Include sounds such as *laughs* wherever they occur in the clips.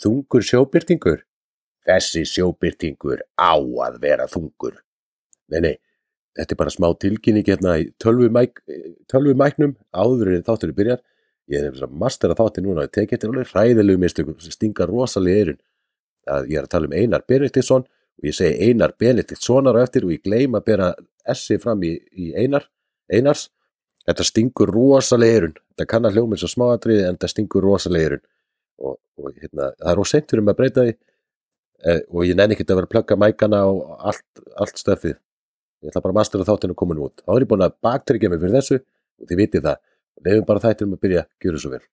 Þungur sjóbyrtingur? Þessi sjóbyrtingur á að vera þungur. Nei, nei, þetta er bara smá tilkynning hérna í tölvumæk, tölvumæknum áður en þáttur í byrjar. Ég er að mastera þáttir núna og tekið þetta alveg hræðilegu mistökum sem stinga rosalega eirun. Að ég er að tala um Einar Benediktsson og ég segi Einar Benediktssonar eftir og ég gleym að bera S-i fram í, í Einar, Einars. Þetta stingur rosalega eirun. Þetta kann að hljómið svo smáatriði en þetta stingur rosalega eirun. Og, og hérna, það er óseint fyrir mig að breyta því eh, og ég nenni ekki að vera að plugga mækana og allt, allt stöfið. Ég ætla bara að mastera þáttinu að koma nút. Þá er ég búin að baktryggja mig fyrir þessu og þið vitið það. Nefnum bara þættinum að byrja gera svo vel.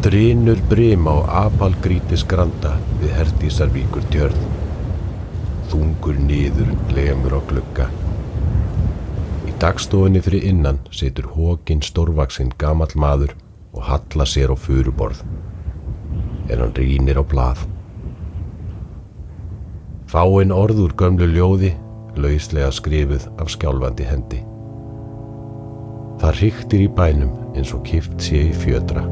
Drynur brim á apalgrítis granda við Herdísarvíkur tjörð. Þungur niður lemur á glugga. Í dagstofunni fyrir innan situr hókin stórvaksinn gamall maður og halla sér á furuborð. Er hann rínir á blað. Fáinn orður gömlu ljóði, lauslega skrifuð af skjálfandi hendi. Það ríktir í bænum eins og kift sé í fjötra.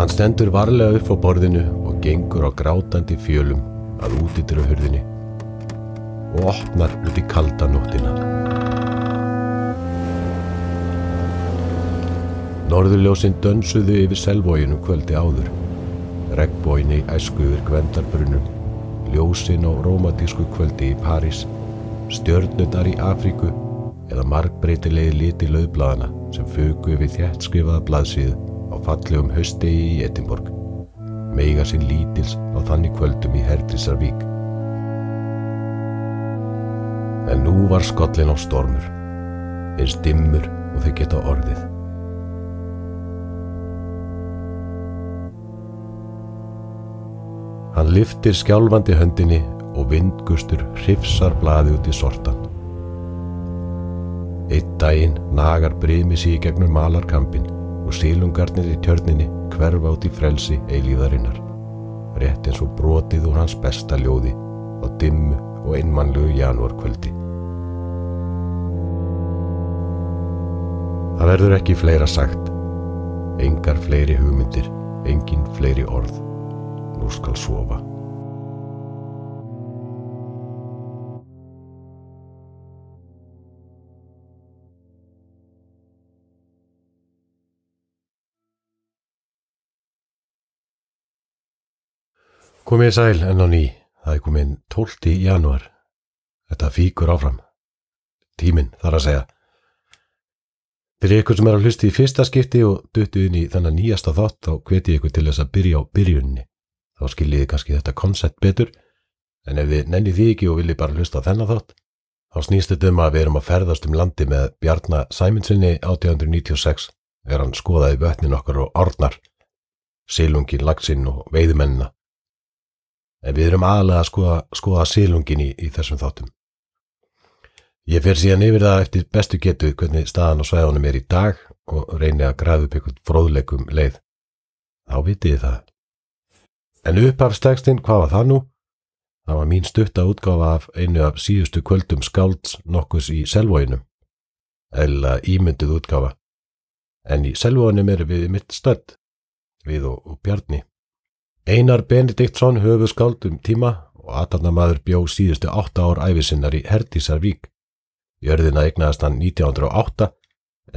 Hann stendur varlega upp á borðinu og gengur á grátandi fjölum að útidra hurðinni og opnar út í kalda nóttina. Norðurljósin dönsuðu yfir selvóginu kvöldi áður. Regnbóin í æsku yfir gvendarbrunum, ljósin á rómatísku kvöldi í París, stjörnudar í Afríku eða margbreytilegi liti löðbladana sem fögu yfir þjætt skrifaða blaðsíðu á fallegum haustegi í Edinborg. Meiga sinn lítils á þannig kvöldum í Herdrísarvík. En nú var skollin á stormur, eins dimmur og þau geta orðið. Hann lyftir skjálfandi höndinni og vindgustur hrifsar blaði út í sortan. Eitt daginn nagar brimi sig í gegnum malarkampin og sílungarnir í tjörninni hverfa út í frelsi eilíðarinnar. Rétt eins og brotið úr hans besta ljóði á dimmu og einmannlegu janúarkvöldi. Það verður ekki fleira sagt. Engar fleiri hugmyndir, engin fleiri orð. Nú skal sofa. Komið sæl enn á ný. Það er komin 12. janúar. Þetta fíkur áfram. Tíminn þar að segja. Fyrir ykkur sem er að hlusta í fyrsta skipti og duttu inn í þennan nýjasta þátt þá hveti ykkur til þess að byrja á byrjunni. Þá skiljiði kannski þetta koncept betur en ef þið nenni því ekki og vilji bara hlusta þennan þátt þá snýst þetta um að við erum að ferðast um landi með Bjarnar Sæmundssoni 1896 er hann skoðaði vötnin okkar og orðnar silungin, lagsinn og veiðimennina. Við erum aðalega að skoða, skoða silungin í, í þessum þáttum. Ég fer síðan yfir það eftir bestu getu hvernig staðan á svæðunum er í dag og reyni að græða upp einhvern fróðleikum leið. Þá vitið þið það. En upphafstekstinn, hvað var það nú? Það var mín stutta útgáfa af einu af síðustu kvöldum skálds nokkus í selvóinum. Eða ímynduð útgáfa. En í selvóinum erum við mitt stödd, við og, og Bjarni. Einar Benediktsson höfu skáld um tíma og aðtarnamaður bjó síðustu átta ár æfisinnar í Herdísarvík. Jörðina eignaðist hann 1908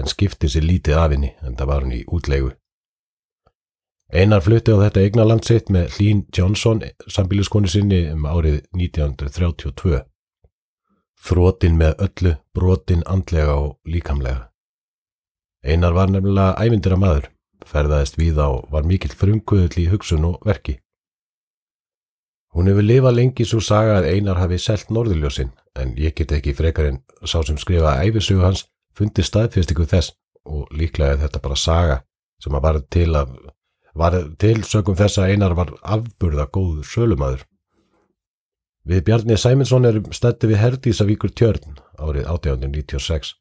en skipti sér lítið af henni en það var hann í útlegu. Einar flutti á þetta eignaland sitt með Hlín Johnson, sambíluskonu sinni um árið 1932. Þrótin með öllu, brotin andlega og líkamlega. Einar var nefnilega ævindira maður, ferðaðist við á var mikill frumkvöðl í hugsun og verki. Hún hefur lifað lengi svo saga að Einar hafi selt norðurljósin, en ég get ekki frekar en sá sem skrifaði æfisugu hans fundi staðfestingu þess og líklega er þetta bara saga sem að var til að var til sögum þess að einar var afburða góður sölumæður. Við Bjarni Sæminsson erum stætti við Herdísavíkur tjörn árið 1896.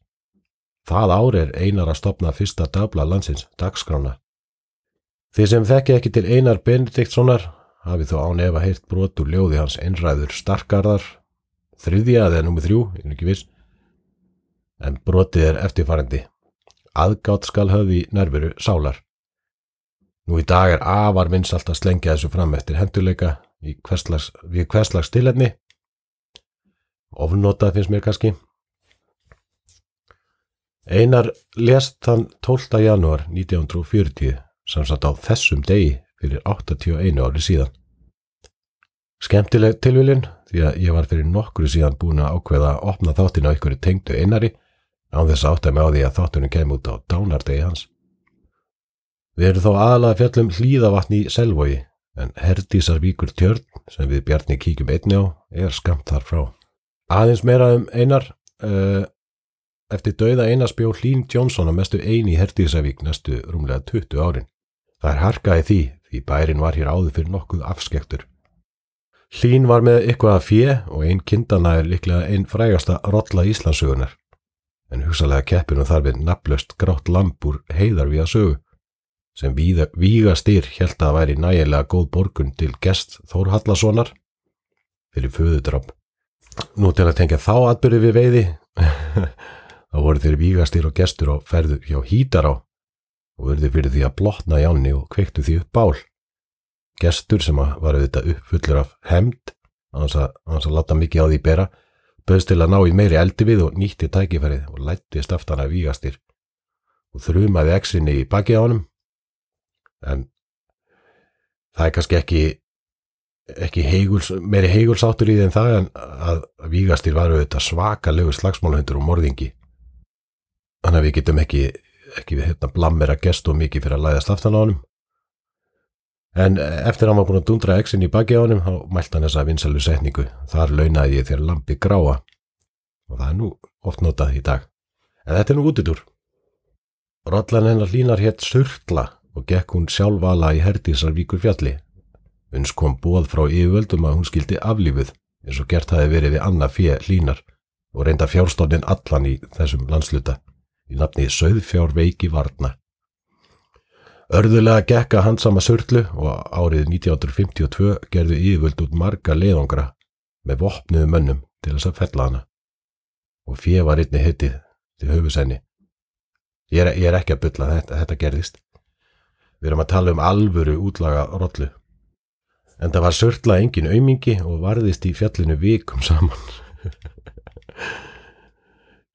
Það ár er einar að stopna fyrsta dabla landsins, dagskrána. Þið sem þekki ekki til einar Benediktssonar hafið þó án efa heyrt brotur ljóði hans einræður starkarðar, þriðja eða nummið þrjú, ég er ekki viss, en brotið er eftirfærandi. Aðgátt skal höfði nærveru sálar. Nú í dag er afar vinsalt að slengja þessu fram eftir henduleika hverslags, við hverslags stilefni. Ofnotað finnst mér kannski. Einar lest þann 12. janúar 1940 sem satt á þessum degi fyrir 81 ári síðan. Skemmtileg tilvilin því að ég var fyrir nokkru síðan búin að ákveða að opna þáttin á ykkur tengdu einari án þess að átta mig á því að þáttunum kem út á dánardegi hans. Við erum þó aðalega fjallum hlýðavatni í Selvogi en Herdísarvíkur tjörn sem við Bjarni kíkjum einni á er skamt þar frá. Aðeins meira um einar, uh, eftir dauða einarspjó Hlín Jónsson að mestu eini í Herdísarvík næstu rúmlega 20 árin. Það er harkaði því því bærin var hér áður fyrir nokkuð afskektur. Hlín var með eitthvað að fjö og einn kindana er líklega einn frægasta rolla Íslandsögunar en hugsalega keppinu þar við naflöst grátt lampur heiðar við að sögu sem víga, víga stýr held að væri nægilega góð borgun til gest Þór Hallasonar fyrir föðudrapp. Nú til að tengja þá atbyrði við veiði, þá voru þeir víga stýr og gestur á ferðu hjá Hítará og verði fyrir því að blotna í ánni og kveiktu því upp bál. Gestur sem var auðvitað uppfullur af hemd, annars að, annars að láta mikið á því bera, bauðst til að ná í meiri eldi við og nýtti tækifærið og lættist aftan að vígastýr og þrumaði eksinni í baki á honum en það er kannski ekki ekki heiguls, meiri heigulsáttur í því en það en að Vígastýr var auðvitað svakalegu slagsmálahundur og morðingi þannig að við getum ekki ekki við hérna blammera gestu mikið fyrir að læðast aftan á honum. En eftir að hann var búin að dundra exin í baki á honum þá mælt hann þessa vinsælu setningu. Þar launaði ég þér lampi gráa. Og það er nú oft notað í dag. En þetta er nú útidur Rollan hennar línar hétt Surtla og gekk hún sjálfvala í Herdísarvíkur fjalli. Uns kom bóð frá yfirvöldum að hún skildi aflífuð eins og gert hafi verið við annað fjö hlínar og reynda fjárstofnin allan í þessum landsluta í nafni Söðfjár veiki varna. Örðulega gekka hansama sörlu og árið 1952 gerði yfirvöld út marga leiðongra með vopnuðu mönnum til þess að fella hana og fjö var einni hittið til höfusenni. Ég er, ég er ekki að bylla þetta, þetta gerðist. Við erum að tala um alvöru útlaga rollu. En það var sörla engin aumingi og varðist í fjallinu vikum saman. *laughs*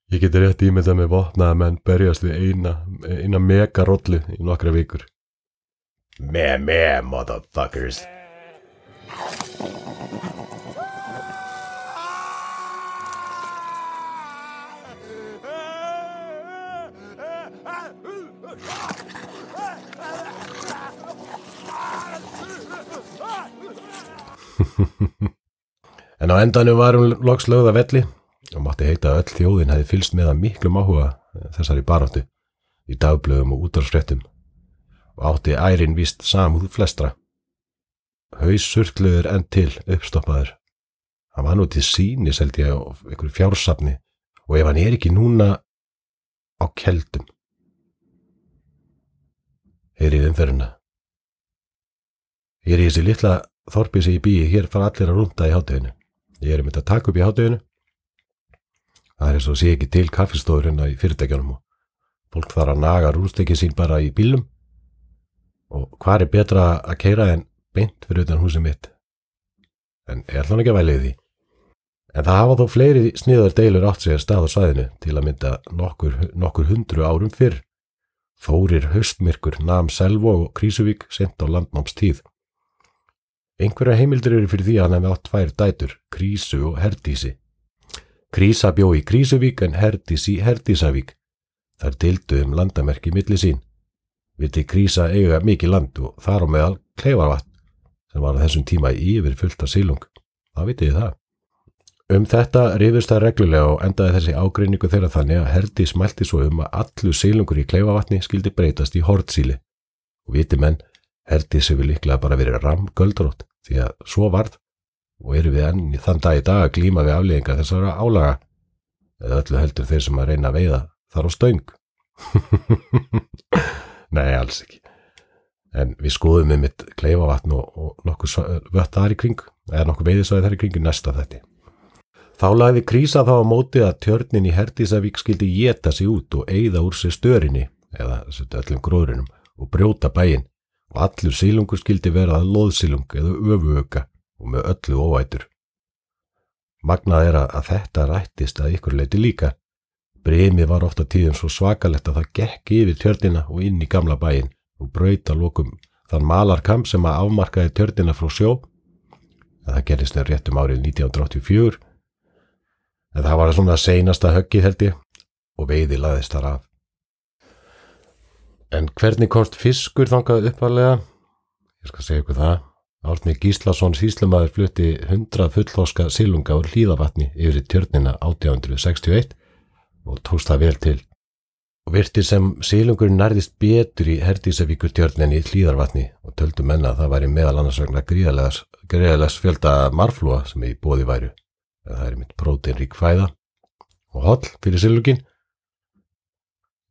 Ég geti rétt ímynda með vopnaða menn berjast við eina, eina mega rollu í nokkra vikur. Meh, meh, motherfuckers. *laughs* En á endanum var hún loks lögða velli og mátti heita að öll þjóðin hefði fylst með að miklum áhuga þessari baráttu í dagblöðum og útdarfsfrettum og átti ærin víst samúð flestra. Haus surkluður enn til uppstoppaður. Hann var nú til síni seldi ég á einhverju fjársafni og ef hann er ekki núna á keldum. Heyrið umferðina. Ég er í þessi litla þorpið sem ég býi, hér fara allir að rúnda í háteginu. Ég er um þetta að taka upp í háteginu. Það er eins og sé ekki til kaffistofur hérna í fyrirtækjanum og fólk þarf að naga rústekið sín bara í bílum. Og hvað er betra að keira en beint fyrir utan húsið mitt? En ætla hann ekki að velja því. En það hafa þó fleiri sniðar deilur átt sig að stað á sæðinu til að mynda nokkur, nokkur hundru árum fyrr. Þórir höstmirkur nam Selvo og Krísuvík sent á landnámstíð. Einhverja heimildir eru fyrir því að hann hefði átt tvær dætur, Krísu og Herdísi. Krísa bjó í Krísuvík en Herdís í Herdísavík. Þar dildu um landamerki milli sín. Vildi Krísa eiga mikið land og þar á meðal kleifarvatn sem var þessum tíma yfir fullt af sílung. Það vitið það. Um þetta rifist það reglulega og endaði þessi ágreiningu þeirra þannig að Herdís mælti svo um að allu sílungur í kleifarvatni skildi breytast í hortsíli og viti menn, Herdís hefur líklega bara verið ramgöldrótt því að svo varð og eru við enn í þann dag í dag að glíma við afleðingar þessara álaga eða öllu heldur þeir sem að reyna að veiða þar á stöng. *laughs* Nei, alls ekki. En við skoðum með mitt kleifavatn og, og nokkuð vött þar í kring, eða nokkuð veiðisvæði þar í kring í næsta þetti. Þá lagði krísa þá á móti að tjörnin í Herdísavík skildi geta sig út og eigða úr sér störinni, eða öllum gróðrinum, og brjóta bæinn og allur sílungur skildi vera að loðsílung eða öfuöka og með öllu óvætur. Magnað er að, þetta rættist að ykkur leiti líka. Bremið var ofta tíðum svo svakalegt að það gekk yfir tjörnina og inn í gamla bæinn og braut að lokum þann malarkam sem að afmarkaði tjörnina frá sjó. En það gerist þegar réttum árið 1984. En það var svona seinasta höggið held ég og veiði laðist þar af. En hvernig komst fiskur þangað uppalega? Ég skal segja ykkur það. Árni Gíslason síslumæður flutti 100 fullþoska silunga úr hlýðavatni yfir tjörnina 1861 og tókst það vel til. Og virti sem silungur nærðist betur í Herdísavíkur tjörnin í hlýðarvatni og töldu menna að það væri meðal annars vegna gríðalegas fjölda marflúa sem í bóði væru. Það er mitt próteinrík fæða og holl fyrir silungin.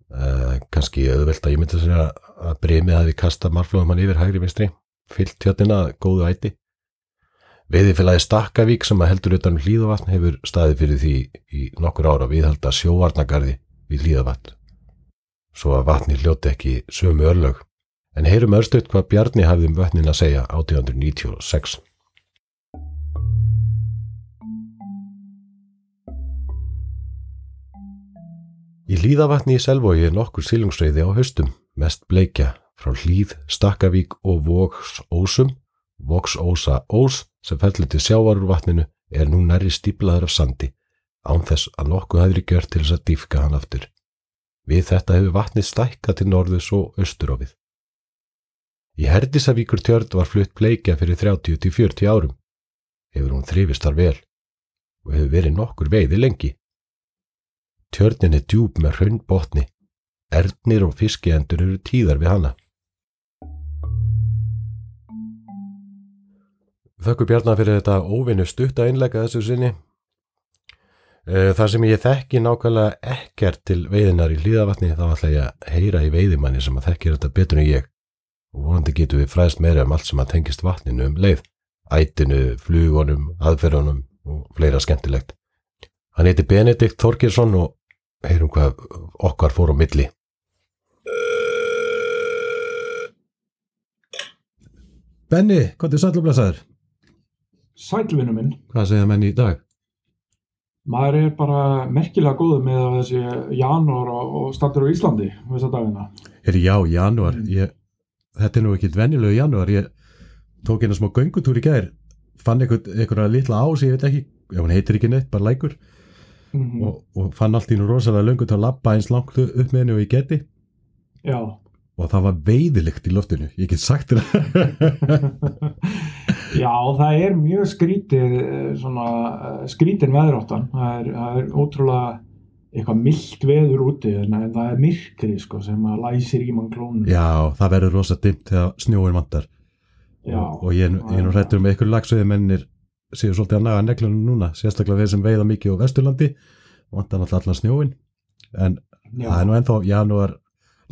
Uh, kannski auðvelt að ég myndi að segja að bremið hafi kastað marflóðum hann yfir hægri vinstri, fyllt tjötnina að góðu æti. Veiðifélagi Stakkavík sem að heldur utan hlýðavatn hefur staðið fyrir því í nokkur ára viðhalda sjóvarnagarði við hlýðavatn. Svo að vatni hljóti ekki sömu örlög. En heyrum örstuðt hvað Bjarni hafði um vötnin að segja 1896. Í hlýðavatni í Selvogi er nokkur silungsreiði á haustum, mest bleikja frá hlýð, Stakkavík og Vogsósum. Vogsósa ós sem fellur til sjávar úr vatninu er nú nærri stíplaður af sandi, án þess að nokkuð hefði gjört til þess að dýfka hann aftur. Við þetta hefur vatnið stækkað til norðus og austur á við. Í Herdisavíkur tjörn var flutt bleikja fyrir 30-40 árum. Hefur hún þrifist þar vel og hefur verið nokkur veiði lengi. Tjörnin er djúb með hraun botni. Erdnir og fiskiendur eru tíðar við hana. Þökku Bjarnar fyrir þetta óvinnu stutta innlega þessu sinni. Eh, Þar sem ég þekki nákvæmlega ekkert til veiðinar í hlýðavatni þá ætla ég að heyra í veiðimanni sem að þekkir þetta betur en ég og vonandi getum við fræðst meira um allt sem að tengist vatninu um leið, ætinu, flugunum, aðferðunum og fleira skemmtilegt. Hann heiti Benedikt Þorkirsson og heyrum hvað okkar fór á milli. Benni, hvað er sallublasaður? Sælvinu minn, Hvað segja menn í dag? maður er bara merkilega góður með þessi janúar og, og startur á Íslandi þessa dagina. Er já, janúar. Ég, þetta er nú ekkit venjulegu janúar. Ég tók eina smá göngutúr í gær, fann einhverja litla ás, ég veit ekki, ef hún heitir ekki neitt, bara lækur, Mm og, og fann allt í nú rosalega löngu til að labba eins langt upp með henni og ég geti. Já, Og það var veiðilikt í loftinu, ég get sagt það. *laughs* *laughs* já, það er mjög skrítið, eh, svona eh, skrítin veðráttan. Það það er ótrúlega eitthvað mildt veður úti en það er myrkri sko sem að læsir í mann klónum. Já, það verður rosa dimmt þegar snjóin vantar. Já. og, og ég, ég nú hrættur með ykkur lagsveið mennir séu svolítið að naga neglunum núna sérstaklega þeir sem veiða mikið á Vesturlandi vantar náttúrulega allan snjóin en Já. það er nú ennþá janúar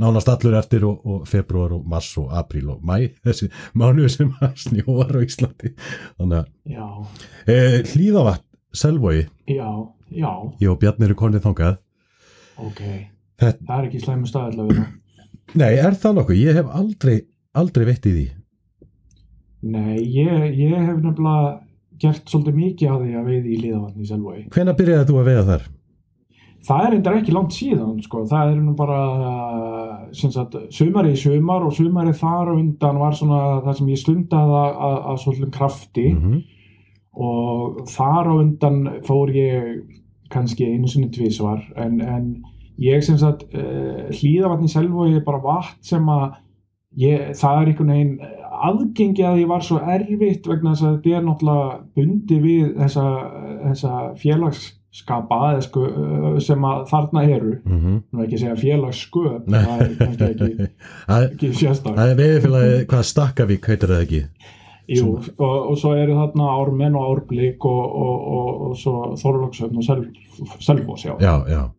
nánast allur eftir og, og februar og mars og apríl og mæ þessi mánuður sem að snjóar á Íslandi þannig að Já, e, hlýðavatt, Selvogi já, já, ég og Bjarni eru konið þangað ok. Þetta, Það er ekki slæmu staðilega við það. nei, er það nokkuð? Ég hef aldrei, aldrei veitt í því Nei, ég, ég hef nefnilega gert svolítið mikið að því að veiði í liðavatni í Selvói. Hvenær byrjaði þú að veiða þar? Það er endar ekki langt síðan, sko. Það er nú bara, sagt, sumari í sumar og sumari þar undan var svona það sem ég stundaði að, svolítið krafti Mm og þar undan fór ég kannski einu sinni tvísvar en, en ég sem sagt uh, hlýðavatn í Selvói er bara vatn sem að ég, það er einhvern veginn aðgengi að því var svo erfitt vegna þess að þetta er náttúrulega bundi við þessa, þessa félagsskapa eða sko, sem að þarna eru -hmm. nú ekki segja félagssköp það er kannski ekki ekki *laughs* sérstak það er veiðfélagi, hvað Stakkavík heitir það ekki? Jú, og, og svo eru þarna Ármenn og Árblík og, og, og, svo Þorlóksöfn og Sel- Selfoss, já. Já, já,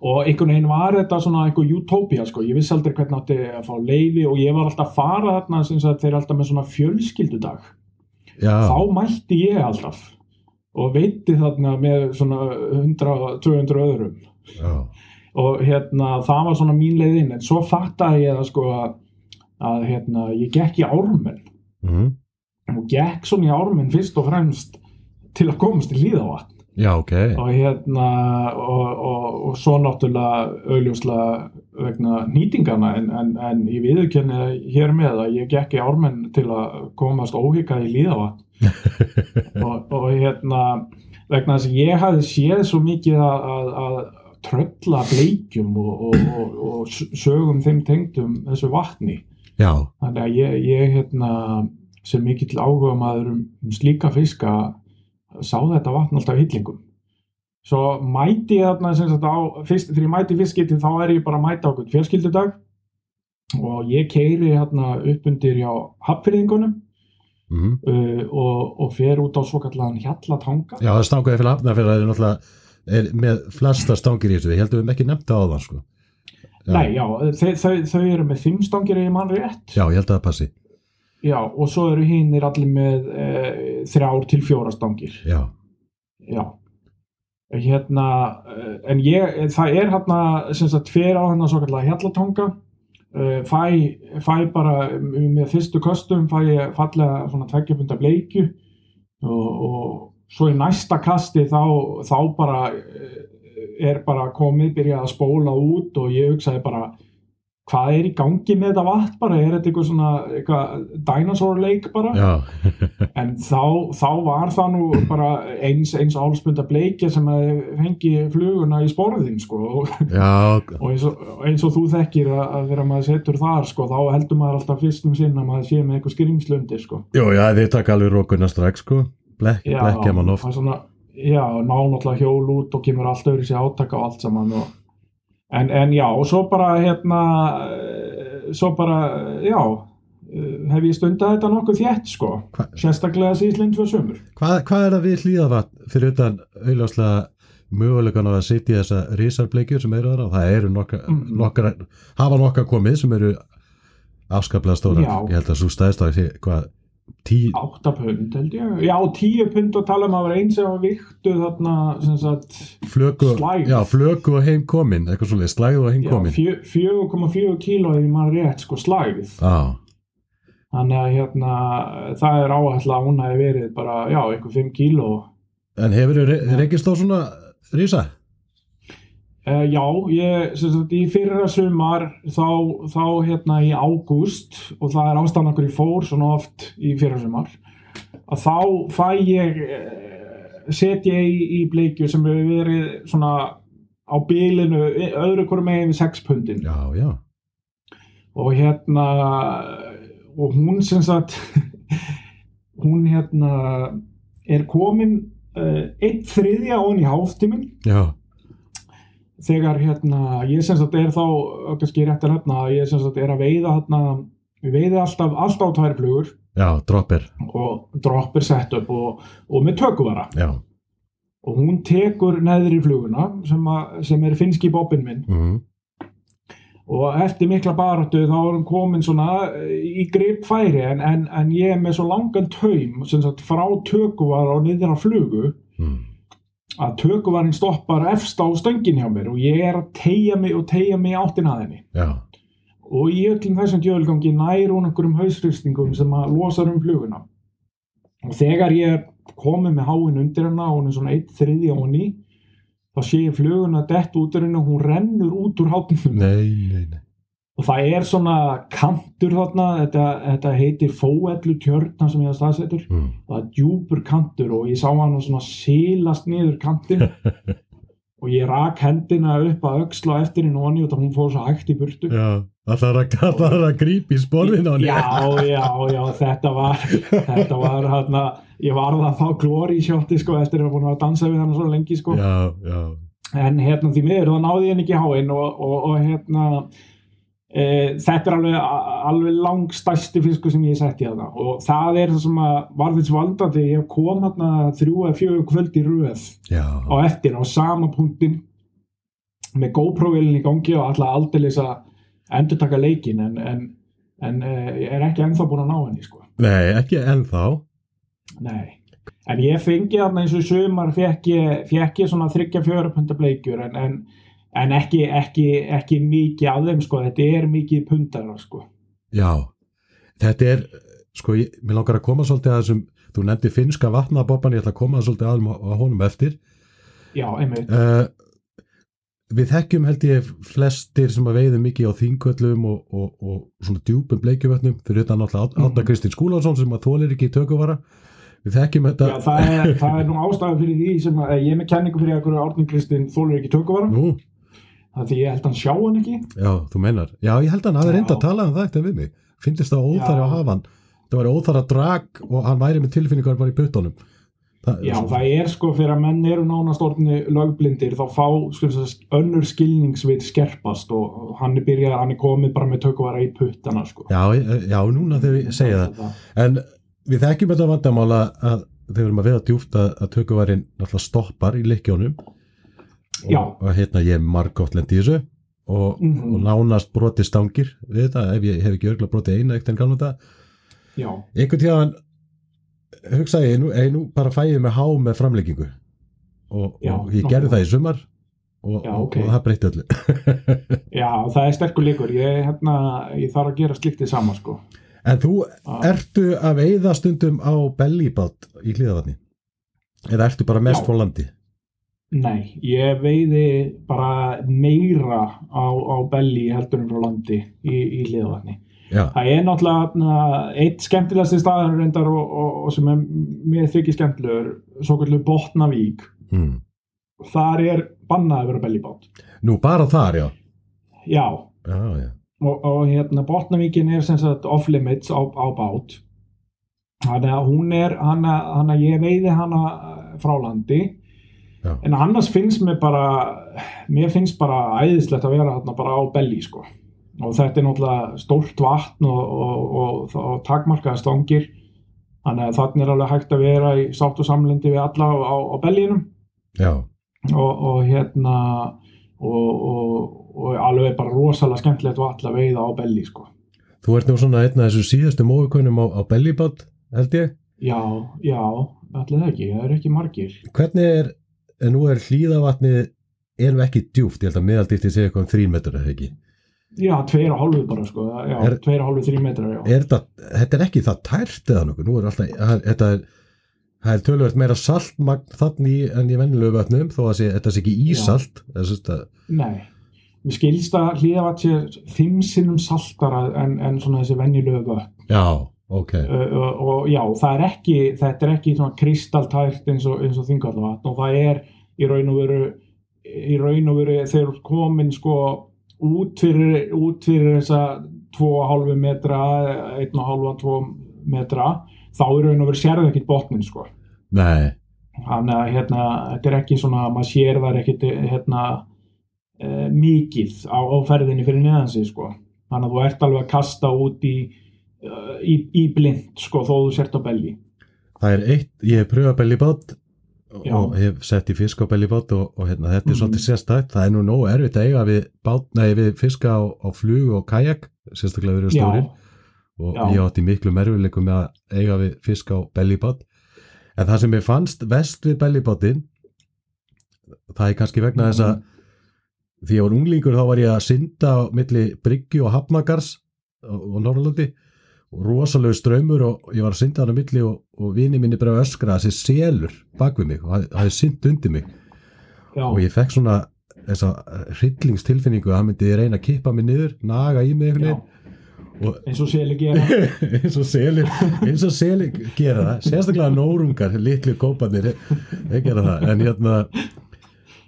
Og einhvern veginn var þetta svona einhver utopía, sko. Ég vissi aldrei hvernig átti að fá leifi og ég var alltaf að fara þarna eru alltaf með svona fjölskyldudag. já, Þá mætti ég alltaf og veitti þarna með svona 100-200 öðrum. já, Og hérna, það var svona mín leið inn. En svo fattaði ég það, sko, að, hérna, ég gekk í Ármenn. mm, og gekk svona í árminn fyrst og fremst til að komast í líðavatn já, ok, og hérna og, og, og svo náttúrulega auðljóslega vegna nýtingana en, en, en ég viðurkenni hér með að ég gekk í ármenn til að komast óhyggjað í líðavatn *laughs* og, og hérna vegna þess að ég hafði séð svo mikið að, að, að trölla bleikjum og, og, og, og sögum þeim tengdum þessu vatni. Já, Þannig að ég, ég hérna, sem mikill áhuga maður um, um slíka fiska sá þetta vatn alltaf hillingum. Svo mæti ég þarna á, fyrst, þegar ég mæti fiskiti þá er ég bara að mæta okkur fjölskyldudag og ég keiri hérna upp undir hjá hafnfyrðingunum mm, uh, og, og fer út á svo kallan hjallatanga. já, það stangaði fyrir hafna fyrir að það er náttúrulega með flesta stangir í þessu, ég held að við hefum ekki nefnt það á það, sko. Já. Nei, já, þau, þau, þau eru með fimm stangir ég mann rétt. Já, ég held að það passi, Já, og svo eru hinnir allir með e, þrjár til fjóra stangir. já, Já hérna, eh, en ég það er hérna, sem sagt fer á hérna svo kallega hjallatanga uh, fæ, fæ bara með fyrstu köstum fæ ég fallega svona tveggjabunda bleikju og, og svo í næsta kasti þá, þá bara eh, er bara komið, byrjað að spóla út og ég hugsaði bara hvað er í gangi með þetta vatn bara, er þetta eitthvað svona eitthvað dinosaur lake bara? *laughs* En þá, þá var það nú bara eins, eins álspunda bleikja sem að fengi fluguna í spórðin sko. Og, og eins, og eins og þú þekkir að, þegar maður setur þar sko þá heldur maður alltaf fyrst um sinn að maður sé með eitthvað skrimslundi sko. Jú, já, þið taka alveg rókuna strax, sko, Blek, Já, blekja mann oft. já, ná náttúrulega hjól út og kemur allt öðru sér átaka og allt saman og, en, en já, og svo bara hérna, eh, svo bara, já, eh, hef ég stundað þetta nokkuð þétt sko, Hva- sérstaklega síðslind fyrir sömur. Hvað, hvað er það við hlýðavatn fyrir utan auðláslega mögulegan á að sitja í þessa risarbleikjur sem eru þar á? Það eru nokkar, Mm. hafa nokkar komið sem eru afskaplega stóra. Ég held að svo stæðst að sé, hvað, tí, 8 pund held ég já 10 pund og tala um að vera eins var viktu þarna sem sagt flöku, Slægð. já, flöku og heimkomin, eitthvað svolítið, slægð og já, heimkomin. fjö- 4,4 kíló ef ég maður rétt sko slægð Já, þannig að hérna það er áætla að hún hafi verið bara já eitthvað 5 kíló en hefur þið reykist á svona rísa? Uh, já, ég, sagt, í fyrra sumar þá, þá hérna í ágúst og það er ástæðan okkur í fór svona oft í fyrra sumar að þá fæ ég uh, set ég í, í bleikju sem hefur verið svona á bylinu öðru hverju megin við 6 pundin Já, já, og hérna og hún sem sagt *laughs* hún hérna er komin uh, einn þriðja ón í hálftíminn. Já, þegar hérna, ég sem sagt er þá kannski rétt að nefna að ég sem sagt er að veiða hérna, við veiði alltaf alltaf á tvær flugur. Já, dropper, og droppir sett upp og, og með tökuvara. Já, og hún tekur neðri fluguna sem, að, sem er finski bobbin minn. Mhm, og eftir mikla baráttu þá er hún komin svona í gripfæri en, en, en ég er með svo langan taum sagt frá tökuvara og niður á flugu. Mhm, að tökuvarinn stoppar efst á stöngin hjá mér og ég er að tegja mig og tegja mig í áttina að henni. Já, og í öllum þessum djöðulgangi nær hún einhverjum hausristingum sem að losa um fluguna. Og þegar ég komið með háinn undir hennar og hún er svona eitt þriði á henni þá sé ég fluguna dett út og hún rennur út úr hátnum nei, nei, nei, og það er svona kantur þarna þetta, þetta heitir fóellu tjörn sem ég að staðsetur og það er djúpur kantur og ég sá hann svona silast niður kantin *laughs* og ég rak hendina upp að á eftir henni og hann og hún fór svo hægt í burtu. Já, allar að, allar að grípa í sporðin. Já, já, já, þetta var þetta var hann ég varð að fá glóri í sjótti sko eftir að búin að dansa við hann svo lengi sko. Já, já, en hérna því miður þá náði ég henni ekki háinn og, og, og hérna e, þetta er alveg, alveg langstæsti fiskur sem ég setti þarna. Og það er það sem að var þess valdandi ég kom þarna þrjú eða fjögur kvöld í röð já, á eftir á sama punktin með GoPro-vélinn í gangi og alltaf aldeilis að endur taka leikin en, en, en e, ég er ekki ennþá búin að ná henni sko. nei, ekki ennþá. Nei, en ég fengi þarna eins og í sumar fekk ég, fekk ég svona þryggja fjöra punta bleikjur en, en, en ekki, ekki, ekki mikið af þeim sko, þetta er mikið puntar sko. já, þetta er sko, ég, mér langar að koma svolítið að þessum þú nefndi finnska vatnabobban, ég ætla að koma svolítið að, að honum eftir. Já, einmitt, uh, við þekkjum held ég flestir sem að veiðum mikið á þingvöllum og, og, og svona djúpum bleikjuvötnum fyrir utan náttúrulega. Átna Kristinn Skúlason sem að þólir ekki í tökuvara. Við þekkjum þetta Já, það, er, það er nú ástæðan fyrir því sem að ég er með kenningu fyrir að Árni Kristinn þólur ekki tökuvara. Nú, það er því ég held hann sjá hann ekki. Já, þú meinar. Já, ég held að hann hafi reynda að tala um það eftir við mig. Finnst það óþæri Já. að hafa hann. Það væri óþæri að drag og hann væri með tilfinningar bara í puttunum. Það, Já, það er sko fyrir að menn eru nánast orðinu lögblindir þá fá að önnur skilningsvit skerpast og hann er byrjað, hann er komið bara með tökuvara í puttana sko. já, já, núna þegar ég segja það. En við þekkjum þetta vandamála að þegar við erum að veða djúft að, að náttúrulega stoppar í leikjónum og, og hérna ég er margótt lendi í þessu og, Mhm. og nánast broti stangir við þetta, ef ég hef ekki örgulega broti eina eitt en galna þetta, einhvern tíðan hugsaði ég, nú, ég nú bara fæ ég með há með framleggingu og, Já, og ég gerði það í sumar og, Já, og, ok. og það breytti öllu *laughs* já, það er sterkur líkur ég, hérna, ég þarf að gera sliktið sama sko. En þú Ah. ertu að veiða stundum á bellibát í hlýðavatni eða ertu bara mest Já. frá landi? Nei, ég veiði bara meira á, á belli heldur en frá landi í, í hliðavatni. Já, Það er náttúrulega eitt skemmtilegasti staðar reyndar og, og, og sem er mér þykir skemmtilegur, svo kallu Botnavík. mm. Þar er bannað að vera bellibát. nú bara þar já Já, Já, já, og, og hérna Botnavíkin er sem sagt off limits á, á bát. Þannig að hún er, hana, hana ég veiði hana frá landi. Já. En annars finnst mér bara, mér finnst bara æðislegt að vera hérna bara á belli sko. Og þetta er náttúrulega stórt vatn og, og, og, og takmarkaða stangir. Þannig að þannig er alveg hægt að vera í sátt og samlindi við alla á, á, bellinum. Og, og hérna, og, og, og alveg bara rosalega skemmtilegt vatn að veiða á belli sko. Þú ert nú svona einn af þessu síðustu móðukunum á, á bellibát held ég Já, já, allir það ekki, það er ekki margir. Hvernig er, en nú er hlýðavatnið erum ekki djúft, ég held að meðaldýfti sé eitthvað um þrín metrar eða ekki? Já, tveir og hálfu bara sko, já, Er- tveir og hálfu, þrý metrar, já. er þetta, þetta er ekki það tært eða nokkuð, nú er alltaf það- þetta er, það er tölvöld meira saltmagn þannig en í vennilegu vötnum þó að sé, þetta sé ekki ísalt. Nei, mér skilst að hlýðavat sé fimm sinnum saltara en, en svona þessi venjulegu vötn. já, ok Uh, og, já, það er ekki, þetta er ekki kristaltært eins og, og þingallavatn og það er í raun og veru, raun og veru þegar komin sko út fyrir, út fyrir þessa 2,5 metra, 1,5-2 metra, þá í raun og veru sérðu ekkit botnin sko. Nei, Þannig að hérna, þetta er ekki svona, maður sér það ekkit hérna uh, mikið á, á ferðinni fyrir neðansi sko. Þannig að þú ert alveg að kasta út í, í, í blind sko, þó þú sért á belli. það er eitt, ég hef pröfað bellibát Já. og hef sett í fisk á bellibát og, og hérna, þetta er Mhm. svolítið sérstætt það er nú nógu erfitt að eiga við, bát, nei, við fiska á, á flug og kajak sérstaklega við erum Já, stórir og Já. ég átti miklu merfileikum með að eiga við fisk á bellibát en það sem ég fannst vest við bellibátin það er kannski vegna þess að því ég var unglingur þá var ég að synda á milli Bryggju og Hafnagars og, og Norrlandi rosalegu ströymur og ég var að synda hann á milli og, og vini minni bara öskra að þessi selur bak við mig og það hefði synd undir mig. Já, og ég fekk svona þessa hryllingstilfinningu að hann myndi reyna að kippa mig niður, naga í mig og eins og seli gera. *laughs* eins og selir eins og selir gera það. Sérstaklega nórungar, litlu kópanir þeir gera það, en hérna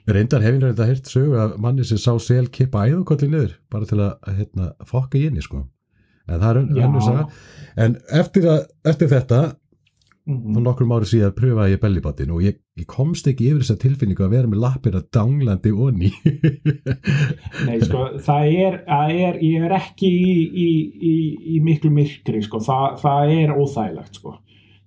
reyndar hefinn reynda hirt sögu að manni sem sá sel kippa æðukolli niður bara til að hérna, fokka í inni sko en það er önnur saga en eftir, að, eftir þetta Mhm. þá nokkrum ári síðan pröfaði ég bellibáttinn og ég, ég komst ekki yfir þessa tilfinningu að vera með lappir að danglandi onni *laughs* Nei, sko, það er, er, ég er ekki í, í, í, í miklu myrkri, sko, það, það er óþægilegt, sko.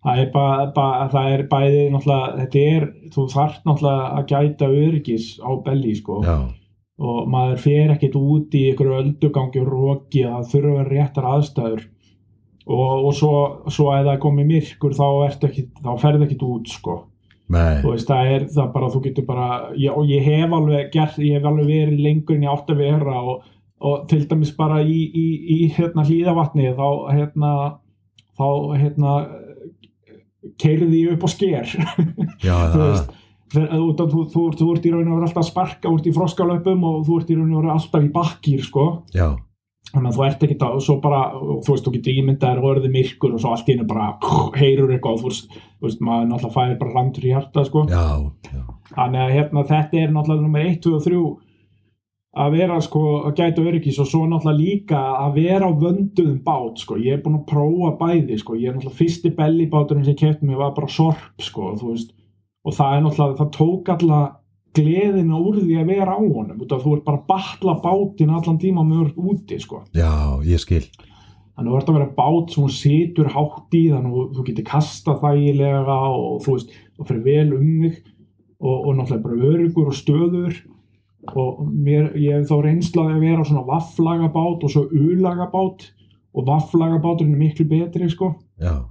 Það er, ba, ba, það er bæði, náttúrulega, þetta er, þú þarft náttúrulega að gæta öryggis á belli, sko. Já, Og maður fer ekkert út í ykkur öldugangi og roki að það þurfa réttar aðstæður. Og, og svo, svo að það komi myrkur, þá, ekki, þá ferði ekkert út, sko. Veist, það er það bara, þú getur bara ég, og ég hef alveg gert, ég hef alveg verið lengur en ég átt að vera og, og til dæmis bara í, í, í hérna hlýðavatni þá hérna þá hérna keirði ég upp á sker. *laughs* Já, það, þú, þú, þú, þú, ert í raun og veru alltaf að sparka út í froskalöpum og þú ert í raun og veru alltaf í bakkýr sko já, þannig að þú ert ekki það og svo bara, þú veist, þú getur ímyndaðir og orðið myrkur og svo allt í hennu bara heyrur eitthvað og þú veist, þú veist, maður náttúrulega fæðir bara hlandur í hjarta sko já, já, Þannig að hérna, þetta er náttúrulega nummer 1, 2 og 3 að vera sko að gæta öryggis og svo náttúrulega líka að vera á vönduðum bát sko. Ég er búinn að prófa bæði sko. Ég er náttúrulega fyrsti bellibáturinn sem ég kefti mig var bara sorp sko, þú veist. Og það er náttúrulega, það tók alltaf gleðina úr því að vera á honum. Út af þú ert bara að batla bátinn allan tíma með úti sko. já, ég skil Þannig að þú ert að vera bát sem hún situr hátt í þannig að þú getur kasta þægilega og þú veist, og fyrir vel um þig og, og náttúrulega bara örugur og stöður og mér, ég hef þá reynslaði að vera á svona vafflagabát og svo ulagabát og vafflagabáturinn er miklu betri sko Já,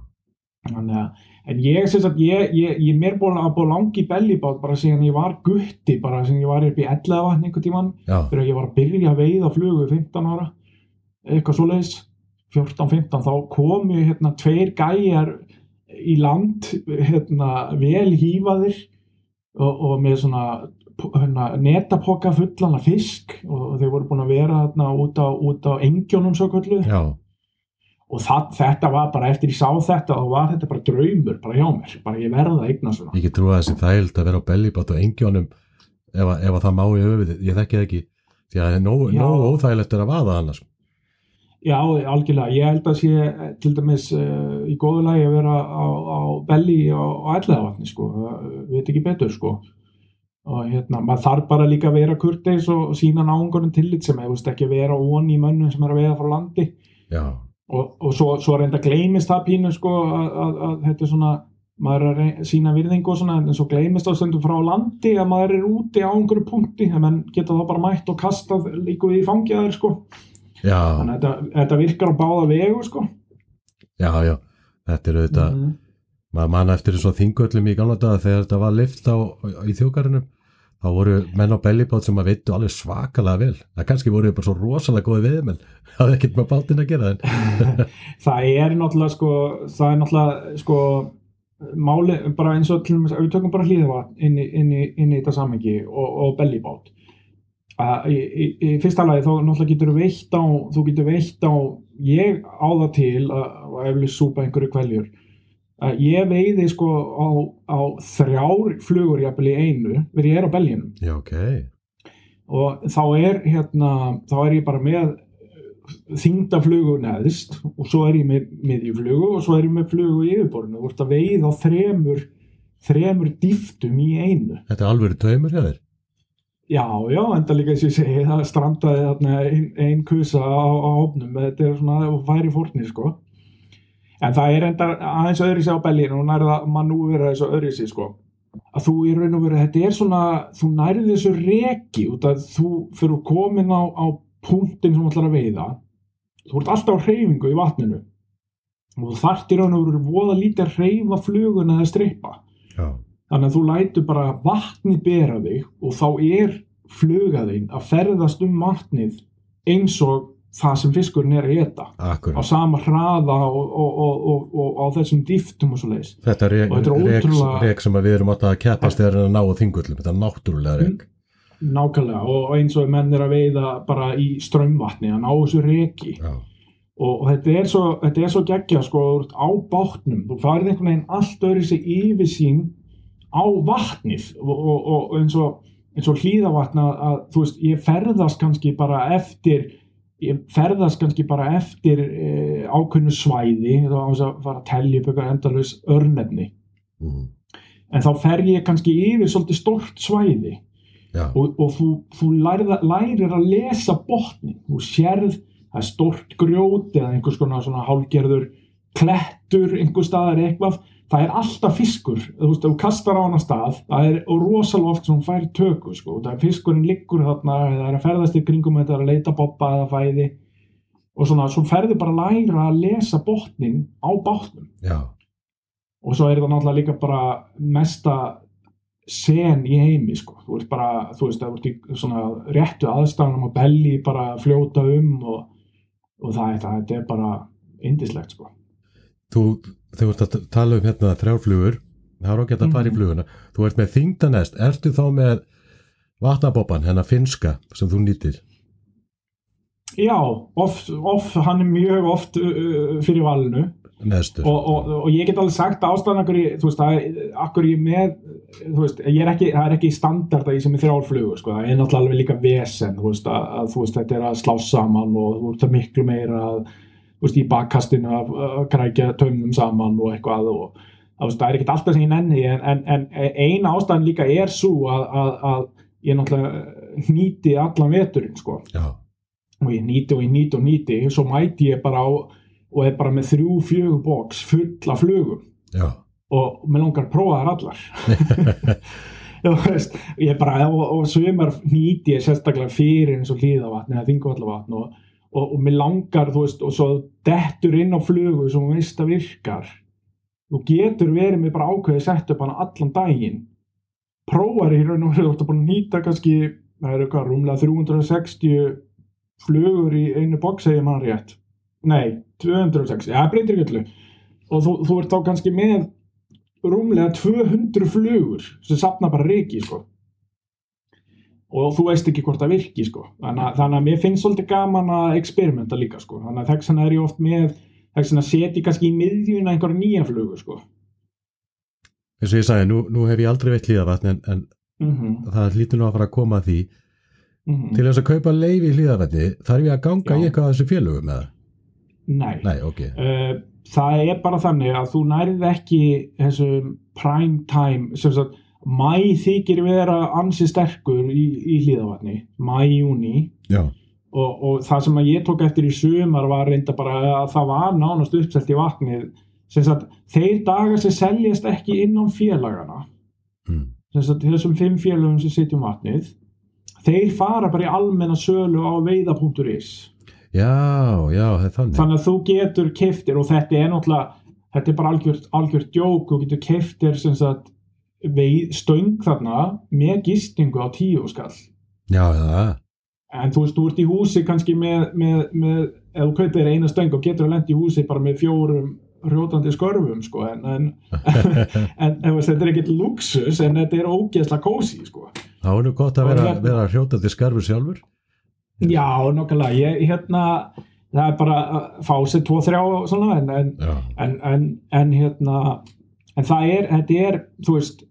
Þannig að, en ég sem sagt, ég, ég, ég mér búin að búin langi í bellibát bara síðan ég var gutti, bara síðan ég var upp í 11 vatn einhvern tímann já, þegar ég var að byrja að veiða flugu 15 ára eitthvað svoleiðis 14-15 þá komu hérna tveir gæjar í land hérna vel hýfaðir og, og með svona hérna, netapoka fullan af fisk og þeir voru búin að vera hérna út á, á engjónum svo kvöldu já, og það, þetta var bara eftir ég sá þetta þá var þetta bara draumur bara hjá mér bara ég verða eigna svona ég get trúið að þessi þægild að vera á bellibát og engjónum ef, að- ef að það má ég öfið, ég þekki það ekki því að það er nógu nógu óþægilegt að vaða annars Já, algjörlega. Ég held að sé til dæmis uh, í góðu lagi að vera á, á belli á elleðavatni, sko. Uh, veit ekki betur, sko. Og hérna, maður þarf bara líka að vera kurteis og sína náungurinn tillit sem hefur ekki að vera ón í mönnum sem er að veiða frá landi. Já, Og, og svo, svo reynda gleymist það pínu, sko, að, að, að þetta er svona, maður er að sína virðingu og svona, en svo gleymist það stundum frá landi að maður er úti á einhverju punkti, en menn geta þá bara mætt og kastað líka í fangjaður, sko. já, Þannig að þetta, þetta virkar á báða vegu, sko. já, já þetta er auðvitað, Mhm. maður manna eftir þessu þingöllum í gamla daga þegar þetta var lift á, í þjókarunum þá voru menn á bellibát sem að veitu alveg svakalega vel. Það kannski voru bara svo rosalega góði við menn það *laughs* er ekkert með bátinn að gera *laughs* það er náttúrulega sko, það er náttúrulega sko máli, bara eins og til dæmis, ef við tökum bara hlýðavatn inn, inn, inn í þetta samengi og, og bellibát að í, í, í fyrsta lagi þá náttúrulega getur veitt á þú getur veitt á, ég á það til að, og eflir súpa einhverju kveljur að ég veiði sko á, á þrjár flugur jafnvel í einu, verið ég er á belginum já, ok, og þá er hérna, þá er ég bara með þingdaflugu neðst og svo er ég með miðjuflugu og svo er ég með flugu í yfirborðinu. Þú ert að veiða á þremur þremur dýftum í einu. Þetta er alveg taumur hjá þér? Já, já, enda líka þess að ég segi það strandaði þarna ein, kusa á, á hópnum, þetta er svona og færi fórnir sko en það er enda aðeins öðru sér á bellinu og nærða manúvera þessu öðru sér sko. Að þú í raun og veru, þetta er svona þú nærði þessu reki út að þú fyrir komin á, á punktin sem ætlar að veiða. Þú ert alltaf á hreyfingu í vatninu. Og þú þarft í raun og veru voða lítið að hreyfa fluguna eða strippa. Já, þannig að þú lætur bara vatni bera þig og þá er flugaðinn að ferðast um vatnið eins og það sem fiskurinn er að geta á sama hraða og, og, og, og, á þessum dýftum og svo leiðis þetta er er rek, ótrúlega- sem við erum átt að keppast þegar að ná á þingullum, þetta er náttúrulega rek. Nákvæmlega. Og eins og menn er að veiða bara í strömmvatni að ná þessu reki. Já, og, þetta er svo, er svo geggja sko, á bátnum, þú farið einhvern veginn allt öðru sig yfirsýn á vatnið. Og, eins og, eins og hlýðavatna að þú veist, ég ferðast kannski bara eftir ferðast kannski bara eftir eh, ákveðnu svæði þá á þess að telja upp eitthvað endalaus örnefni. Mm. en þá fer ég kannski yfir svolítið stort svæði. Já, og, og þú, þú lærið, lærir að lesa botnin, þú sérð það er stort grjót eða einhvers konar svona hálgerður klettur einhver staðar eitthvað, það er alltaf fiskur, þú veist, þú kastar á hana stað það er rosalega oft sem hún fær töku sko, það er fiskurinn liggur þarna eða er að ferðast í kringum þetta, er að leita boppa eða fæði og svona, svo ferðu bara að læra að lesa botnin á bátnum já, og svo er þetta náttúrulega líka bara mesta sen í heimi sko. þú veist bara, þú veist, það ert í svona réttu aðstæðanum og belli bara fljóta um og, og það, það, þetta er bara indislegt sko. þú, þú ert að tala um hérna þrjárflugur, það er ágætt að fara í Mhm. fluguna, þú ert með þingdanest, ertu þá með vatnabobban, hennar finska sem þú nýtir? já, oft, oft, hann er mjög oft uh, fyrir valinu. Og, og, og ég get alveg sagt ástæðan akkur ég, þú veist, akkur ég með þú veist, ég er ekki, það er ekki standard að ég sem er þrjálflugur, sko, það er náttúrulega líka vesen, þú veist, að, að þú veist, þetta er að slá saman og þú veist, það er miklu meira að, veist, í bakkastinu að, að krækja tömnum saman og eitthvað og veist, það er ekkert alltaf sem ég nenni en, en, en eina ástæðan líka er svo að, að, að ég náttúrulega nýti allan veturinn, sko. Og ég nýti og ég nýti og nýti svo mæti ég bara á og er bara með þrjú fjögur boks full af flugum. Já, og mér langar að prófa þær allar. *laughs* Veist bara, og, og sumar nýti ég sérstaklega fyrir eins og hlýðavatn eða þinguvallavatn og, og, og mér langar þú veist, og svo dettur inn á flugu sem þú veist að virkar. Þú getur verið með bara ákveði sett upp hana allan daginn. Prófar í raun og þú ert búin að nýta kannski, það eru hvað, rúmlega 360 flugur í einu box eða mann rétt. Nei, 260, já, breytir ekki öllu. Og þú, þú ert þá kannski með rúmlega 200 flugur sem sapna bara reiki sko. Og þú veist ekki hvort það virki sko. þannig, að, þannig að mér finnst svolítið gaman að experimenta líka sko. þannig að þess vegna er ég oft með þess vegna setji kannski í miðjuna einhverja nýja flugur sko. eins og ég sagði, nú, nú hef ég aldrei veitt hlýðavatn en, en mm það lítur nú að fara að koma að því -hmm. til þess að kaupa leifi í hlýðavatni þarf ég að ganga Já. í eitthvað af þessu félögum eða? nei, Nei, ok, Uh, það er bara þannig að þú nærið ekki þessum prime time sem sagt, mæ þykir vera ansi sterkur í, í hlýðavatni mæ, júni og, og það sem að ég tók eftir í sumar var reynda bara að það var nánast uppselt í vatnið. Sagt, þeir dagar sem seljast ekki innan félagana mm. sagt, þessum fimm félagum sem sitjum vatnið þeir fara bara í almenna sölu á veiða.is já, já, þannig. Þannig að þú getur keftir og þetta er náttúrulega þetta er bara algjört, algjört djók. Þú getur keftir sem sagt veið, stöng þarna með gistingu á tíu skall. Já, það, en þú veist, þú ert í húsi kannski með, með, með ef þú kaupir eina stöng og getur að lenda í húsi bara með fjórum hrjótandi skörfum sko, en, en, *laughs* en, en þetta er ekkert luxus en þetta er ógeðslega kósi sko. þá er nú gott að vera, hérna- vera hrjótandi skarfur sjálfur. Já, nokkulega, ég hérna það er bara að fá sér tvo þrjá og svona en, en Já, en, en, en hérna en það er, þetta er þú veist